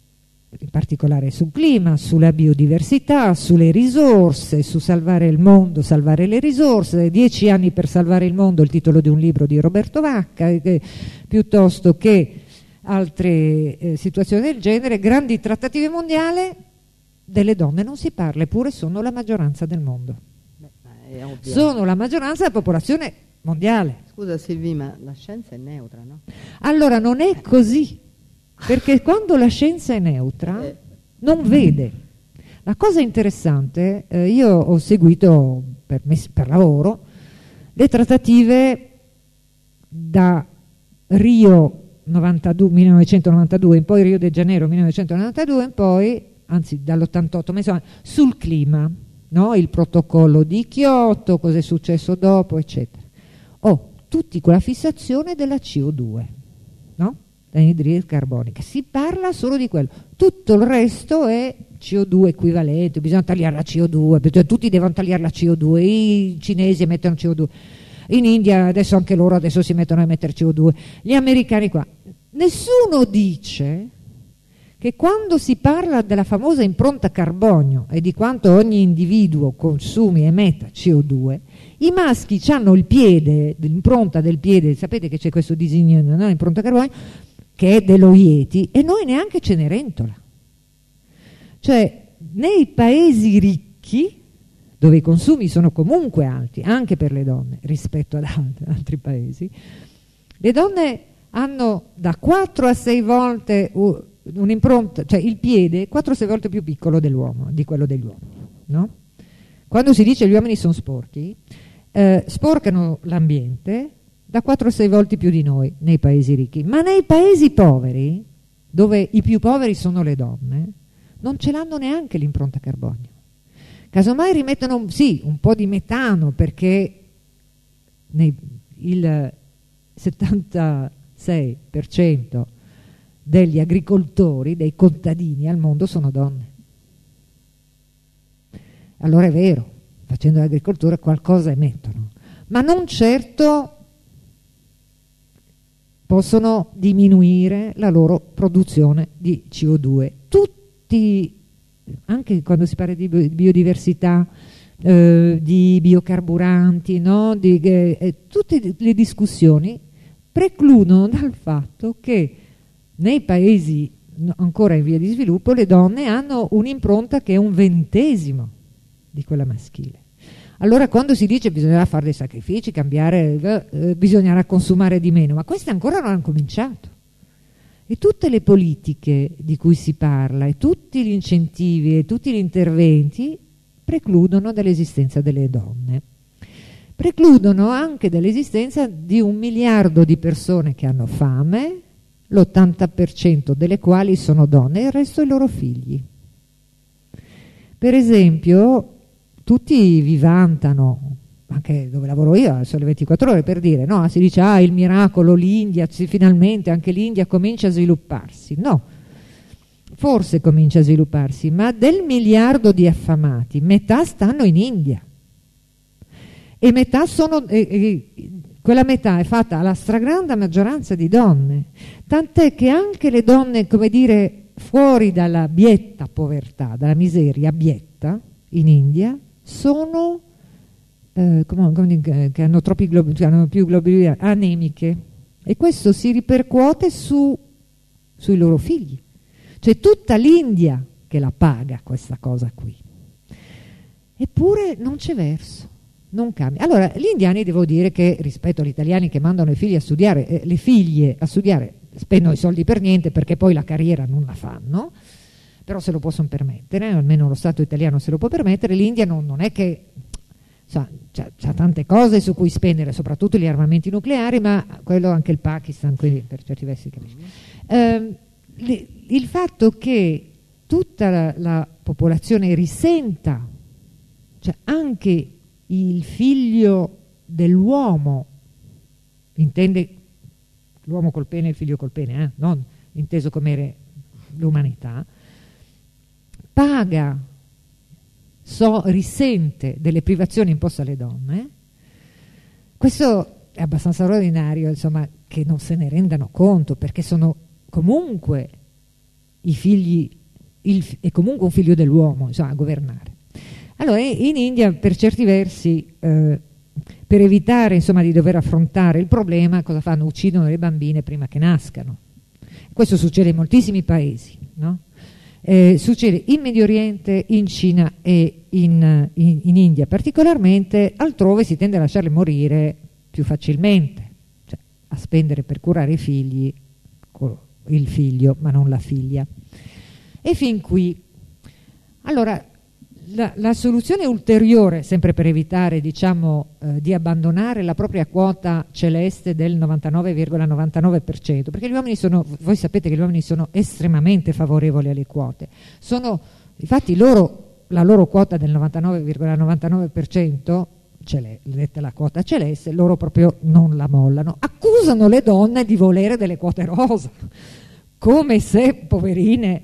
in particolare sul clima, sulla biodiversità, sulle risorse, su salvare il mondo, salvare le risorse, dieci anni per salvare il mondo, il titolo di un libro di Roberto Vacca, eh, piuttosto che altre eh, situazioni del genere, grandi trattative mondiali, delle donne non si parla, eppure sono la maggioranza del mondo. Beh, sono la maggioranza della popolazione mondiale. Scusa Silvi, ma la scienza è neutra, no? Allora non è così, perché quando la scienza è neutra eh. non vede. La cosa interessante, eh, io ho seguito per, per lavoro le trattative da Rio 92, 1992 in poi Rio de Janeiro 1992 in poi, anzi dall'88, ma insomma sul clima, no? il protocollo di Kyoto, cosa è successo dopo, eccetera. Ho oh, tutti con la fissazione della CO2, no? L'anidride carbonica. Si parla solo di quello. Tutto il resto è CO2 equivalente, bisogna tagliare la CO2, tutti devono tagliare la CO2, i cinesi mettono CO2, in India adesso anche loro adesso si mettono a mettere CO2, gli americani qua. Nessuno dice che quando si parla della famosa impronta carbonio e di quanto ogni individuo consumi e emetta CO2, i maschi hanno il piede, l'impronta del piede, sapete che c'è questo disegno, no? impronta carbonio, che è dello Ieti, e noi neanche Cenerentola. Cioè, nei paesi ricchi, dove i consumi sono comunque alti, anche per le donne, rispetto ad altri paesi, le donne hanno da 4 a 6 volte un'impronta, cioè il piede 4 o 6 volte più piccolo dell'uomo, di quello degli uomini. No? Quando si dice gli uomini sono sporchi, eh, sporcano l'ambiente da 4 o 6 volte più di noi nei paesi ricchi, ma nei paesi poveri, dove i più poveri sono le donne, non ce l'hanno neanche l'impronta carbonio. Casomai rimettono sì, un po' di metano perché nei, il 76% degli agricoltori, dei contadini al mondo sono donne. Allora è vero, facendo l'agricoltura qualcosa emettono, ma non certo possono diminuire la loro produzione di CO2. Tutti, anche quando si parla di biodiversità, eh, di biocarburanti, no? di, eh, tutte le discussioni precludono dal fatto che nei paesi ancora in via di sviluppo le donne hanno un'impronta che è un ventesimo di quella maschile. Allora quando si dice bisognerà fare dei sacrifici, cambiare, eh, bisognerà consumare di meno, ma queste ancora non hanno cominciato. E tutte le politiche di cui si parla, e tutti gli incentivi, e tutti gli interventi precludono dell'esistenza delle donne. Precludono anche dell'esistenza di un miliardo di persone che hanno fame, l'80% delle quali sono donne e il resto i loro figli. Per esempio, tutti vi vantano, anche dove lavoro io, sono le 24 ore per dire, no, si dice, ah, il miracolo, l'India, finalmente anche l'India comincia a svilupparsi. No, forse comincia a svilupparsi, ma del miliardo di affamati, metà stanno in India. E metà sono, eh, eh, quella metà è fatta alla stragrande maggioranza di donne, tant'è che anche le donne, come dire, fuori dalla bietta povertà, dalla miseria abietta in India, sono eh, come, come, che hanno, troppi globi, che hanno più globuli anemiche e questo si ripercuote su, sui loro figli. C'è tutta l'India che la paga questa cosa qui. Eppure non c'è verso non cambia. Allora, gli indiani devo dire che rispetto agli italiani che mandano i figli a studiare, eh, le figlie a studiare, spendono i soldi per niente perché poi la carriera non la fanno, però se lo possono permettere, almeno lo Stato italiano se lo può permettere, l'India non, non è che ha tante cose su cui spendere, soprattutto gli armamenti nucleari, ma quello anche il Pakistan, quindi per certi versi capisci. Eh, il fatto che tutta la, la popolazione risenta, cioè anche il figlio dell'uomo, intende l'uomo col pene e il figlio col pene, eh? non inteso come l'umanità, paga, so, risente delle privazioni imposte alle donne, questo è abbastanza ordinario, insomma, che non se ne rendano conto, perché sono comunque i figli, il, è comunque un figlio dell'uomo, a governare. Allora, in India, per certi versi, eh, per evitare insomma, di dover affrontare il problema, cosa fanno? Uccidono le bambine prima che nascano. Questo succede in moltissimi paesi, no? Eh, succede in Medio Oriente, in Cina e in, in, in, India particolarmente, altrove si tende a lasciarle morire più facilmente, cioè a spendere per curare i figli il figlio ma non la figlia. E fin qui, allora la, la, soluzione ulteriore, sempre per evitare diciamo, eh, di abbandonare la propria quota celeste del 99,99%, ,99%, perché gli uomini sono, voi sapete che gli uomini sono estremamente favorevoli alle quote, sono, infatti loro, la loro quota del 99,99% ,99% detta la quota celeste, loro proprio non la mollano. Accusano le donne di volere delle quote rosa, come se, poverine,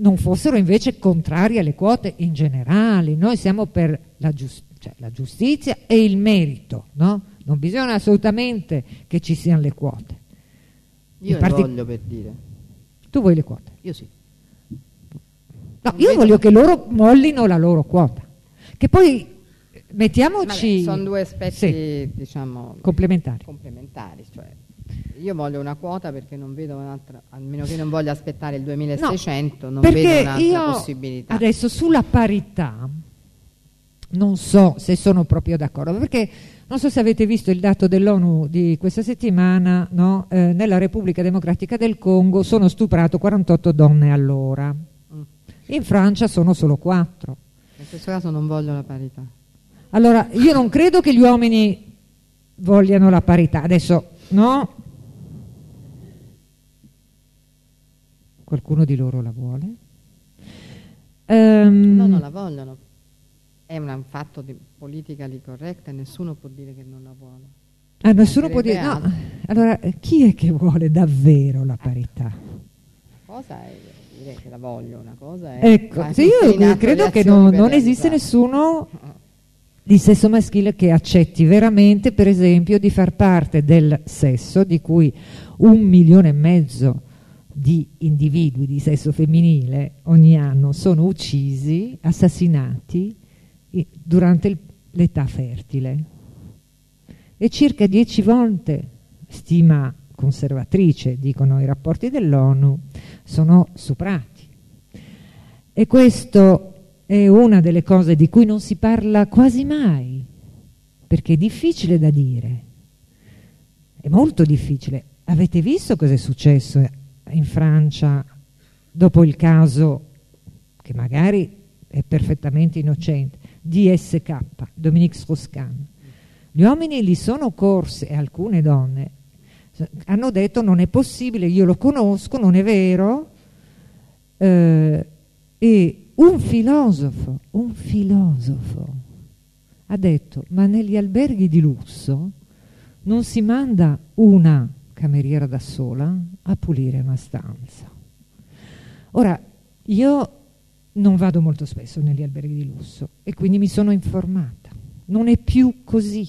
non fossero invece contrarie alle quote in generale. Noi siamo per la, giust cioè, la giustizia e il merito, no? Non bisogna assolutamente che ci siano le quote. Io le voglio per dire. Tu vuoi le quote? Io sì. No, io voglio che loro mollino la loro quota. Che poi mettiamoci... Vabbè, sono due aspetti, sì, diciamo... Complementari. Complementari, cioè io voglio una quota perché non vedo un'altra, almeno che non voglia aspettare il 2600, no, non vedo un'altra possibilità. Adesso sulla parità non so se sono proprio d'accordo, perché non so se avete visto il dato dell'ONU di questa settimana, no? eh, nella Repubblica Democratica del Congo sono stuprato 48 donne all'ora, mm. in Francia sono solo 4. In questo caso non voglio la parità. Allora, io non credo che gli uomini vogliano la parità, adesso no, Qualcuno di loro la vuole? Um, no, non la vogliono. È un fatto di politica lì corretta e nessuno può dire che non la vuole. Ah, nessuno può dire no. Allora, chi è che vuole davvero la parità? Una cosa è dire che la voglio, una cosa è... Ecco, se io credo che non, non esiste nessuno di sesso maschile che accetti veramente, per esempio, di far parte del sesso di cui un milione e mezzo di individui di sesso femminile ogni anno sono uccisi, assassinati durante l'età fertile e circa dieci volte, stima conservatrice, dicono i rapporti dell'ONU, sono superati. E questo è una delle cose di cui non si parla quasi mai, perché è difficile da dire, è molto difficile. Avete visto cosa è successo in Francia dopo il caso che magari è perfettamente innocente di SK, Dominique Strauss-Kahn. Gli uomini gli sono corse e alcune donne hanno detto non è possibile, io lo conosco, non è vero. Eh, e un filosofo un filosofo ha detto ma negli alberghi di lusso non si manda una cameriera da sola a pulire una stanza. Ora, io non vado molto spesso negli alberghi di lusso e quindi mi sono informata. Non è più così.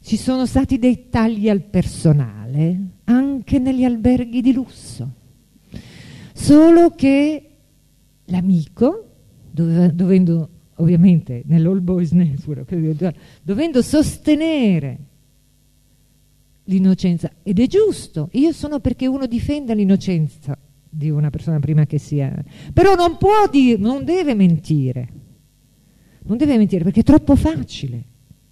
Ci sono stati dei tagli al personale anche negli alberghi di lusso. Solo che l'amico, dovendo ovviamente nell'All Boys Network, dovendo sostenere l'innocenza. Ed è giusto, io sono perché uno difenda l'innocenza di una persona prima che sia. Però non può dire, non deve mentire. Non deve mentire perché è troppo facile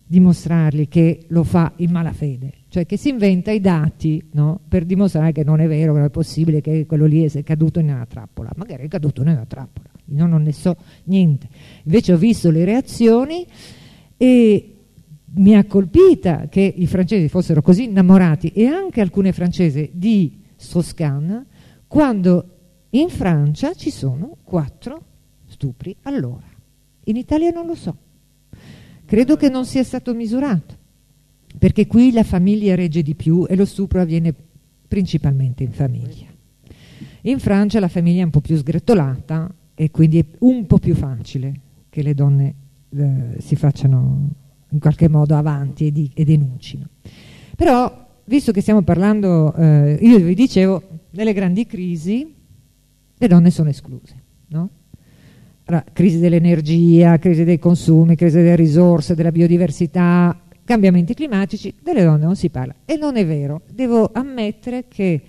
dimostrargli che lo fa in malafede. Cioè che si inventa i dati no? per dimostrare che non è vero, che non è possibile che quello lì è caduto in una trappola. Magari è caduto in una trappola io non ne so niente. Invece ho visto le reazioni e mi ha colpita che i francesi fossero così innamorati e anche alcune francesi di Strauss-Kahn quando in Francia ci sono quattro stupri all'ora. In Italia non lo so. Credo che non sia stato misurato, perché qui la famiglia regge di più e lo stupro avviene principalmente in famiglia. In Francia la famiglia è un po' più sgretolata e quindi è un po' più facile che le donne eh, si facciano in qualche modo avanti e, di, e denuncino. Però, visto che stiamo parlando, eh, io vi dicevo, nelle grandi crisi le donne sono escluse, no? Allora, crisi dell'energia, crisi dei consumi, crisi delle risorse, della biodiversità, cambiamenti climatici, delle donne non si parla. E non è vero, devo ammettere che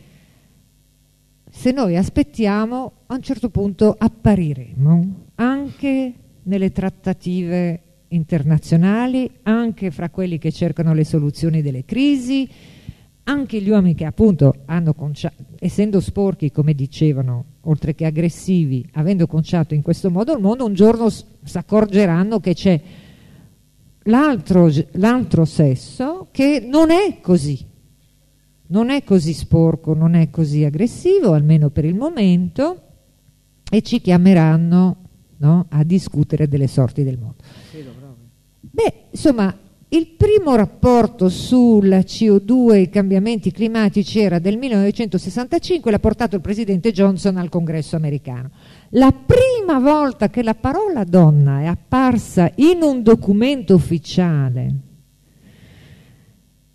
se noi aspettiamo, a un certo punto appariremo anche nelle trattative internazionali, anche fra quelli che cercano le soluzioni delle crisi, anche gli uomini che appunto hanno conciato, essendo sporchi come dicevano, oltre che aggressivi, avendo conciato in questo modo il mondo, un giorno si accorgeranno che c'è l'altro sesso che non è così, non è così sporco, non è così aggressivo, almeno per il momento, e ci chiameranno no, a discutere delle sorti del mondo. Beh, insomma, il primo rapporto sulla CO2 e i cambiamenti climatici era del 1965, l'ha portato il presidente Johnson al congresso americano. La prima volta che la parola donna è apparsa in un documento ufficiale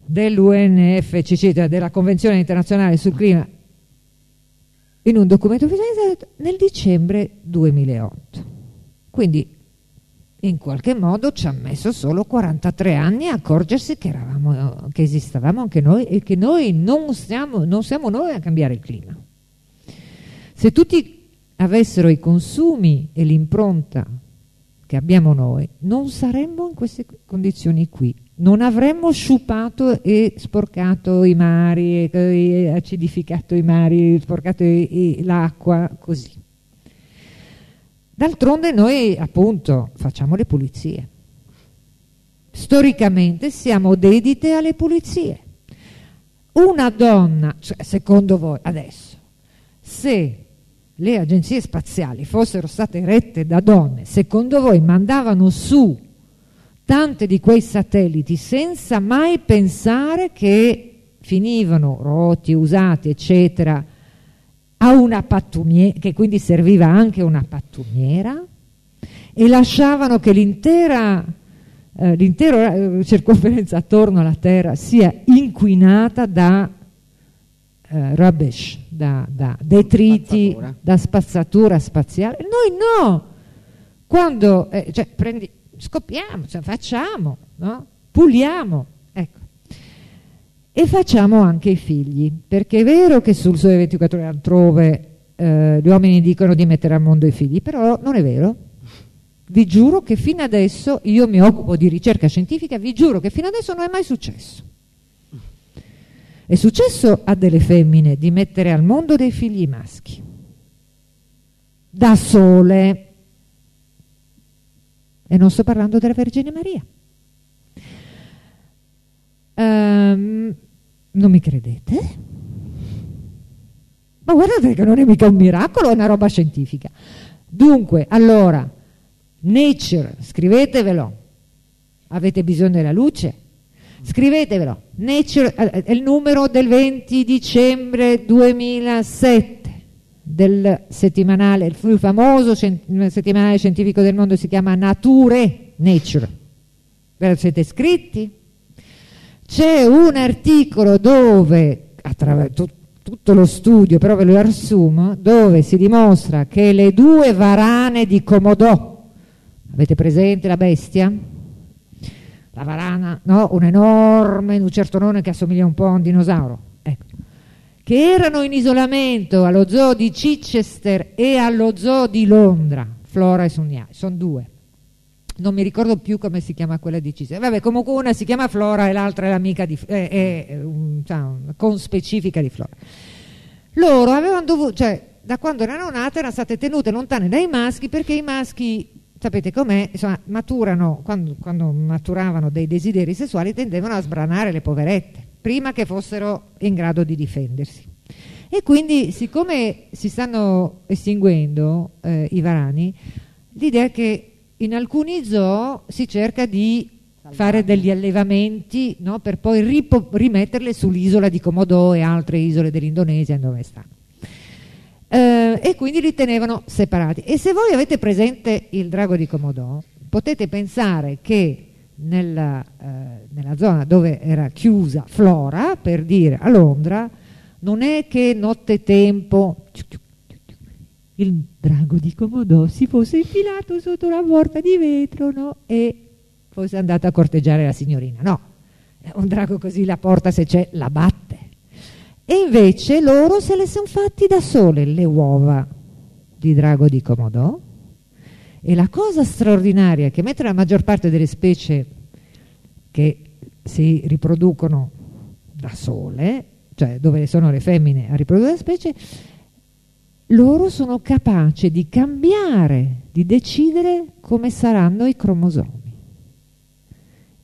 dell'UNFCC, cioè della Convenzione internazionale sul clima, in un documento ufficiale nel dicembre 2008. Quindi in qualche modo ci ha messo solo 43 anni a accorgersi che, eravamo, che esistevamo anche noi e che noi non siamo, non siamo noi a cambiare il clima. Se tutti avessero i consumi e l'impronta che abbiamo noi, non saremmo in queste condizioni qui. Non avremmo sciupato e sporcato i mari, acidificato i mari, sporcato l'acqua così. D'altronde noi appunto facciamo le pulizie. Storicamente siamo dedite alle pulizie. Una donna, cioè, secondo voi adesso, se le agenzie spaziali fossero state rette da donne, secondo voi mandavano su tante di quei satelliti senza mai pensare che finivano roti, usati, eccetera, a una pattumiera, che quindi serviva anche una pattumiera, e lasciavano che l'intera eh, l'intera eh, circonferenza attorno alla Terra sia inquinata da eh, rubbish, da, da detriti, spazzatura. da spazzatura spaziale. Noi no! Quando eh, cioè, prendi, scoppiamo, cioè, facciamo, no? puliamo, e facciamo anche i figli, perché è vero che sul Sole 24 ore altrove eh, gli uomini dicono di mettere al mondo i figli, però non è vero. Vi giuro che fino adesso, io mi occupo di ricerca scientifica, vi giuro che fino adesso non è mai successo. È successo a delle femmine di mettere al mondo dei figli maschi, da sole, e non sto parlando della Vergine Maria. Um, non mi credete? Ma guardate che non è mica un miracolo, è una roba scientifica. Dunque, allora, Nature, scrivetevelo. Avete bisogno della luce? Scrivetevelo. Nature eh, è il numero del 20 dicembre 2007 del settimanale, il più famoso settimanale scientifico del mondo si chiama Nature, Nature. Ve lo siete scritti? C'è un articolo dove, attraverso tutto lo studio, però ve lo riassumo, dove si dimostra che le due varane di Comodò, avete presente la bestia? La varana, no? Un enorme lucertonone che assomiglia un po' a un dinosauro. Ecco. Che erano in isolamento allo zoo di Chichester e allo zoo di Londra, Flora e Sugnai, sono due non mi ricordo più come si chiama quella di. Vabbè, comunque una si chiama Flora e l'altra è l'amica di è, è un, cioè, conspecifica di Flora. Loro avevano dovuto, cioè, da quando erano nate erano state tenute lontane dai maschi perché i maschi, sapete com'è, insomma, maturano, quando, quando maturavano dei desideri sessuali tendevano a sbranare le poverette, prima che fossero in grado di difendersi. E quindi, siccome si stanno estinguendo eh, i varani, l'idea è che in alcuni zoo si cerca di fare degli allevamenti no, per poi rimetterle sull'isola di Comodò e altre isole dell'Indonesia dove stanno. Eh, e quindi li tenevano separati. E se voi avete presente il drago di Comodò, potete pensare che nella, eh, nella zona dove era chiusa Flora, per dire a Londra, non è che nottetempo il drago di Comodò si fosse infilato sotto una porta di vetro no? e fosse andato a corteggiare la signorina. No, un drago così la porta se c'è la batte. E invece loro se le sono fatti da sole le uova di drago di Comodò. E la cosa straordinaria è che mentre la maggior parte delle specie che si riproducono da sole, cioè dove sono le femmine a riprodurre la specie, loro sono capaci di cambiare, di decidere come saranno i cromosomi.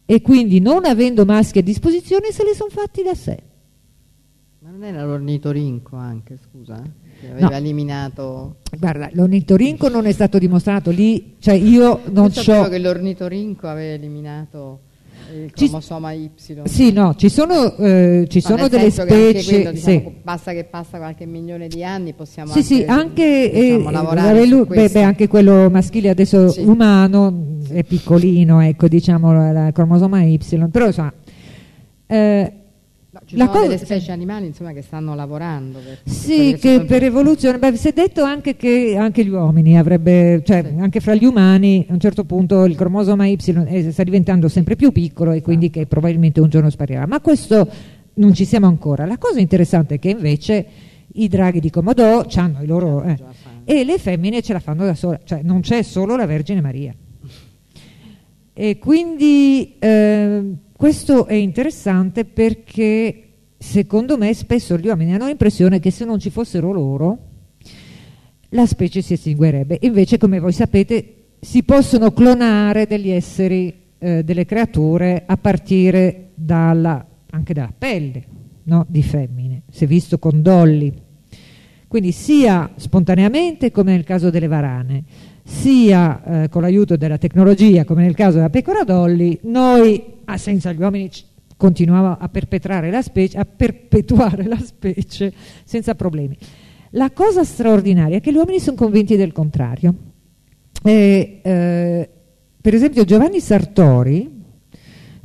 E quindi non avendo maschi a disposizione se li sono fatti da sé. Ma non era l'ornitorinco anche, scusa? Che aveva no. eliminato... Guarda, l'ornitorinco non è stato dimostrato lì, cioè io non so... sapevo che l'ornitorinco aveva eliminato... il cromosoma Y. Sì, no, ci sono, eh, ci sono delle specie... Quello, diciamo, sì. Basta che passa qualche milione di anni possiamo sì, anche, sì, anche, diciamo, eh, lavorare lui, beh, beh, anche quello maschile adesso sì. umano è piccolino, ecco, diciamo, il cromosoma Y, però insomma... Eh, No, ci la sono cosa... delle specie animali insomma, che stanno lavorando. Per, sì, che per evoluzione, beh, si è detto anche che anche gli uomini avrebbe, cioè sì. anche fra gli umani a un certo punto il cromosoma Y sta diventando sempre più piccolo e quindi che probabilmente un giorno sparirà. Ma questo non ci siamo ancora. La cosa interessante è che invece i draghi di Comodò hanno i loro... Eh, e le femmine ce la fanno da sola, cioè non c'è solo la Vergine Maria. E quindi... Eh, questo è interessante perché secondo me spesso gli uomini hanno l'impressione che se non ci fossero loro la specie si estinguerebbe. Invece, come voi sapete, si possono clonare degli esseri, eh, delle creature a partire dalla, anche dalla pelle no? di femmine, è visto con Dolly. Quindi sia spontaneamente come nel caso delle varane, sia eh, con l'aiuto della tecnologia come nel caso della pecora Dolly, noi ah, senza gli uomini continuava a perpetrare la specie, a perpetuare la specie senza problemi. La cosa straordinaria è che gli uomini sono convinti del contrario. E, eh, per esempio Giovanni Sartori,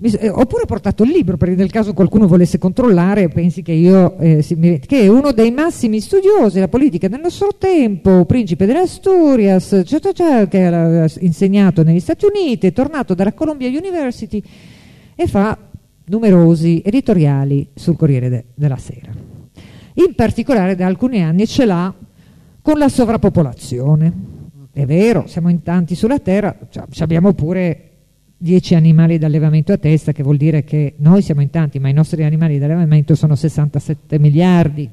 eh, oppure ho portato il libro per nel caso qualcuno volesse controllare pensi che io eh, si, che è uno dei massimi studiosi della politica del nostro tempo principe delle Asturias cioè, che ha insegnato negli Stati Uniti è tornato dalla Columbia University e fa numerosi editoriali sul Corriere de della Sera. In particolare da alcuni anni ce l'ha con la sovrappopolazione. È vero, siamo in tanti sulla Terra, abbiamo pure 10 animali d'allevamento a testa, che vuol dire che noi siamo in tanti, ma i nostri animali d'allevamento sono 67 miliardi.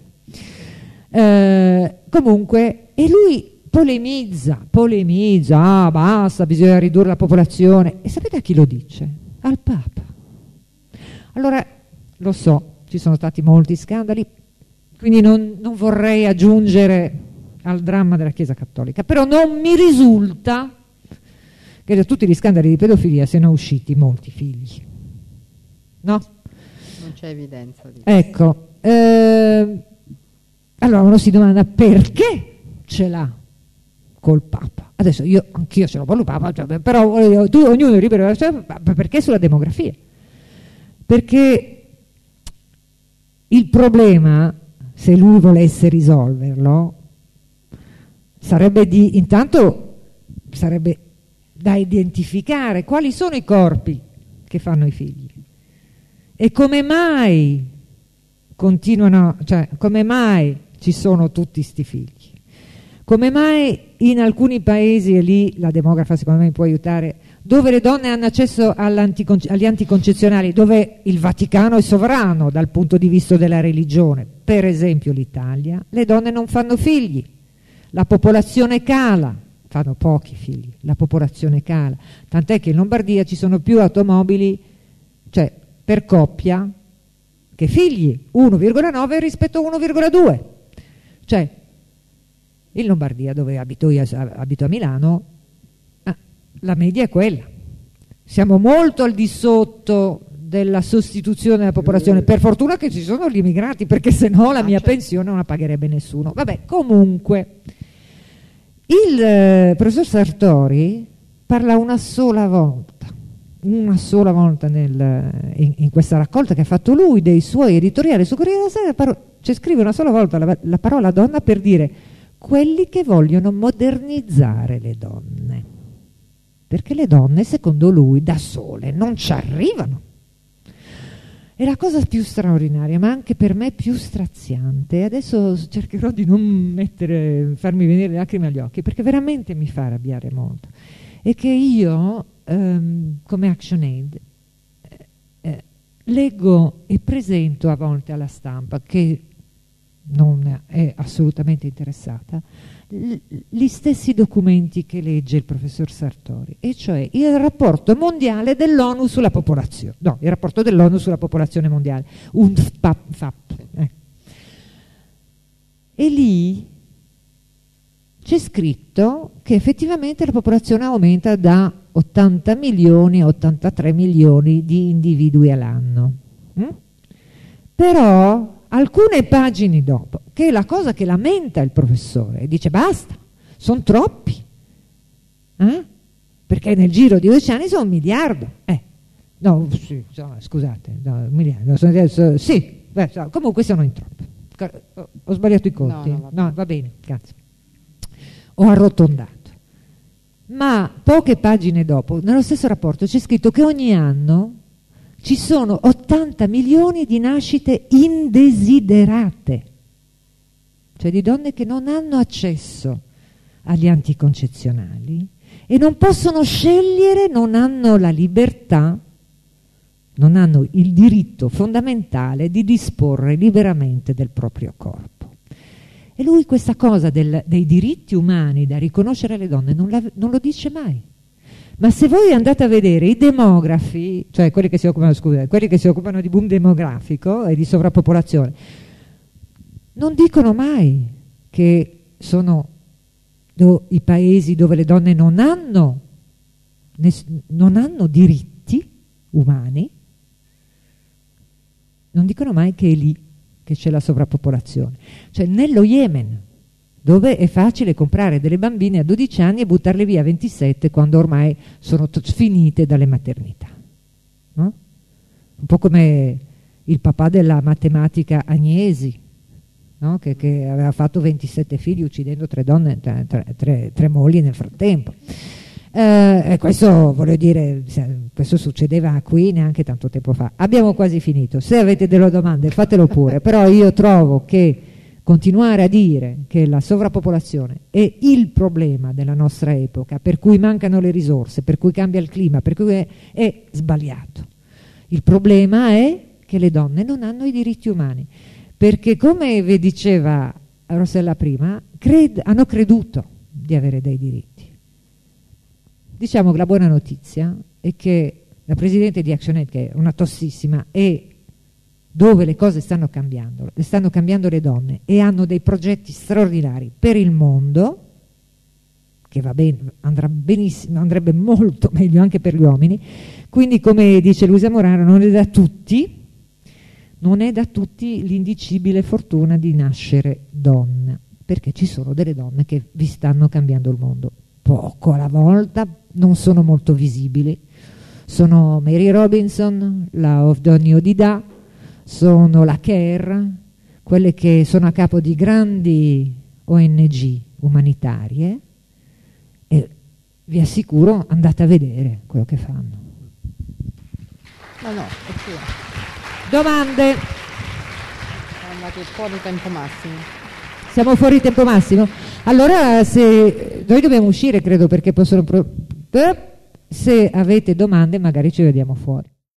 Eh, comunque, e lui polemizza, polemizza, ah basta, bisogna ridurre la popolazione. E sapete a chi lo dice? Al Papa. Allora, lo so, ci sono stati molti scandali, quindi non, non vorrei aggiungere al dramma della Chiesa Cattolica, però non mi risulta che da tutti gli scandali di pedofilia siano usciti molti figli. No? Non c'è evidenza di Ecco, eh, allora uno si domanda perché ce l'ha col Papa. Adesso io, anch'io ce l'ho con il Papa, cioè, però tu, ognuno è libero, cioè, perché sulla demografia? perché il problema, se lui volesse risolverlo, sarebbe di, intanto sarebbe da identificare quali sono i corpi che fanno i figli. E come mai continuano, cioè come mai ci sono tutti questi figli. Come mai in alcuni paesi, e lì la demografa secondo me mi può aiutare, dove le donne hanno accesso agli anticoncezionali, dove il Vaticano è sovrano dal punto di vista della religione, per esempio l'Italia, le donne non fanno figli, la popolazione cala, fanno pochi figli, la popolazione cala, tant'è che in Lombardia ci sono più automobili cioè, per coppia che figli, 1,9 rispetto a 1,2. Cioè, in Lombardia, dove abito, io, abito a Milano, la media è quella. Siamo molto al di sotto della sostituzione della popolazione. Per fortuna che ci sono gli immigrati, perché se no la ah, mia certo. pensione non la pagherebbe nessuno. Vabbè, comunque, il eh, professor Sartori parla una sola volta, una sola volta nel, in, in, questa raccolta che ha fatto lui dei suoi editoriali su Corriere della Sera, cioè scrive una sola volta la, la parola donna per dire quelli che vogliono modernizzare le donne perché le donne, secondo lui, da sole non ci arrivano. E la cosa più straordinaria, ma anche per me più straziante, adesso cercherò di non mettere, farmi venire le lacrime agli occhi, perché veramente mi fa arrabbiare molto, è che io, ehm, come ActionAid, eh, eh, leggo e presento a volte alla stampa, che non è assolutamente interessata, gli stessi documenti che legge il professor Sartori, e cioè il rapporto mondiale dell'ONU sulla popolazione, no, il rapporto dell'ONU sulla popolazione mondiale, un FAP. FAP eh. E lì c'è scritto che effettivamente la popolazione aumenta da 80 milioni, 83 milioni di individui all'anno. Mm? Però alcune pagine dopo, che è la cosa che lamenta il professore, dice basta, sono troppi, eh? perché nel giro di 12 anni sono un miliardo. Eh. No, sì, scusate, no, un miliardo, sono, sì, beh, comunque sono in troppi. Ho sbagliato i conti. No, no, no, va bene, grazie. Ho arrotondato. Ma poche pagine dopo, nello stesso rapporto, c'è scritto che ogni anno ci sono 80 milioni di nascite indesiderate, cioè di donne che non hanno accesso agli anticoncezionali e non possono scegliere, non hanno la libertà, non hanno il diritto fondamentale di disporre liberamente del proprio corpo. E lui questa cosa del, dei diritti umani da riconoscere alle donne non, la, non lo dice mai. Ma se voi andate a vedere i demografi, cioè quelli che si occupano, scusa, quelli che si occupano di boom demografico e di sovrappopolazione, non dicono mai che sono i paesi dove le donne non hanno, non hanno diritti umani, non dicono mai che è lì che c'è la sovrappopolazione. Cioè nello Yemen, dove è facile comprare delle bambine a 12 anni e buttarle via a 27 quando ormai sono finite dalle maternità. No? Un po' come il papà della matematica Agnesi, no? che, che, aveva fatto 27 figli uccidendo tre donne, tre, tre, tre, mogli nel frattempo. Eh, questo, dire, questo succedeva qui neanche tanto tempo fa. Abbiamo quasi finito. Se avete delle domande fatelo pure, però io trovo che continuare a dire che la sovrappopolazione è il problema della nostra epoca, per cui mancano le risorse, per cui cambia il clima, per cui è, è sbagliato. Il problema è che le donne non hanno i diritti umani, perché come vi diceva Rossella prima, cred hanno creduto di avere dei diritti. Diciamo che la buona notizia è che la Presidente di ActionAid, che è una tossissima, è dove le cose stanno cambiando, stanno cambiando le donne e hanno dei progetti straordinari per il mondo, che va bene, andrà benissimo, andrebbe molto meglio anche per gli uomini, quindi come dice Luisa Morano non è da tutti, non è da tutti l'indicibile fortuna di nascere donna, perché ci sono delle donne che vi stanno cambiando il mondo, poco alla volta, non sono molto visibili, sono Mary Robinson, la Ovdoni Odida, sono la CARE, quelle che sono a capo di grandi ONG umanitarie e vi assicuro andate a vedere quello che fanno. No, no. Domande? Siamo andati fuori tempo massimo. Siamo fuori tempo massimo? Allora se noi dobbiamo uscire credo perché possono... Pro... Se avete domande magari ci vediamo fuori.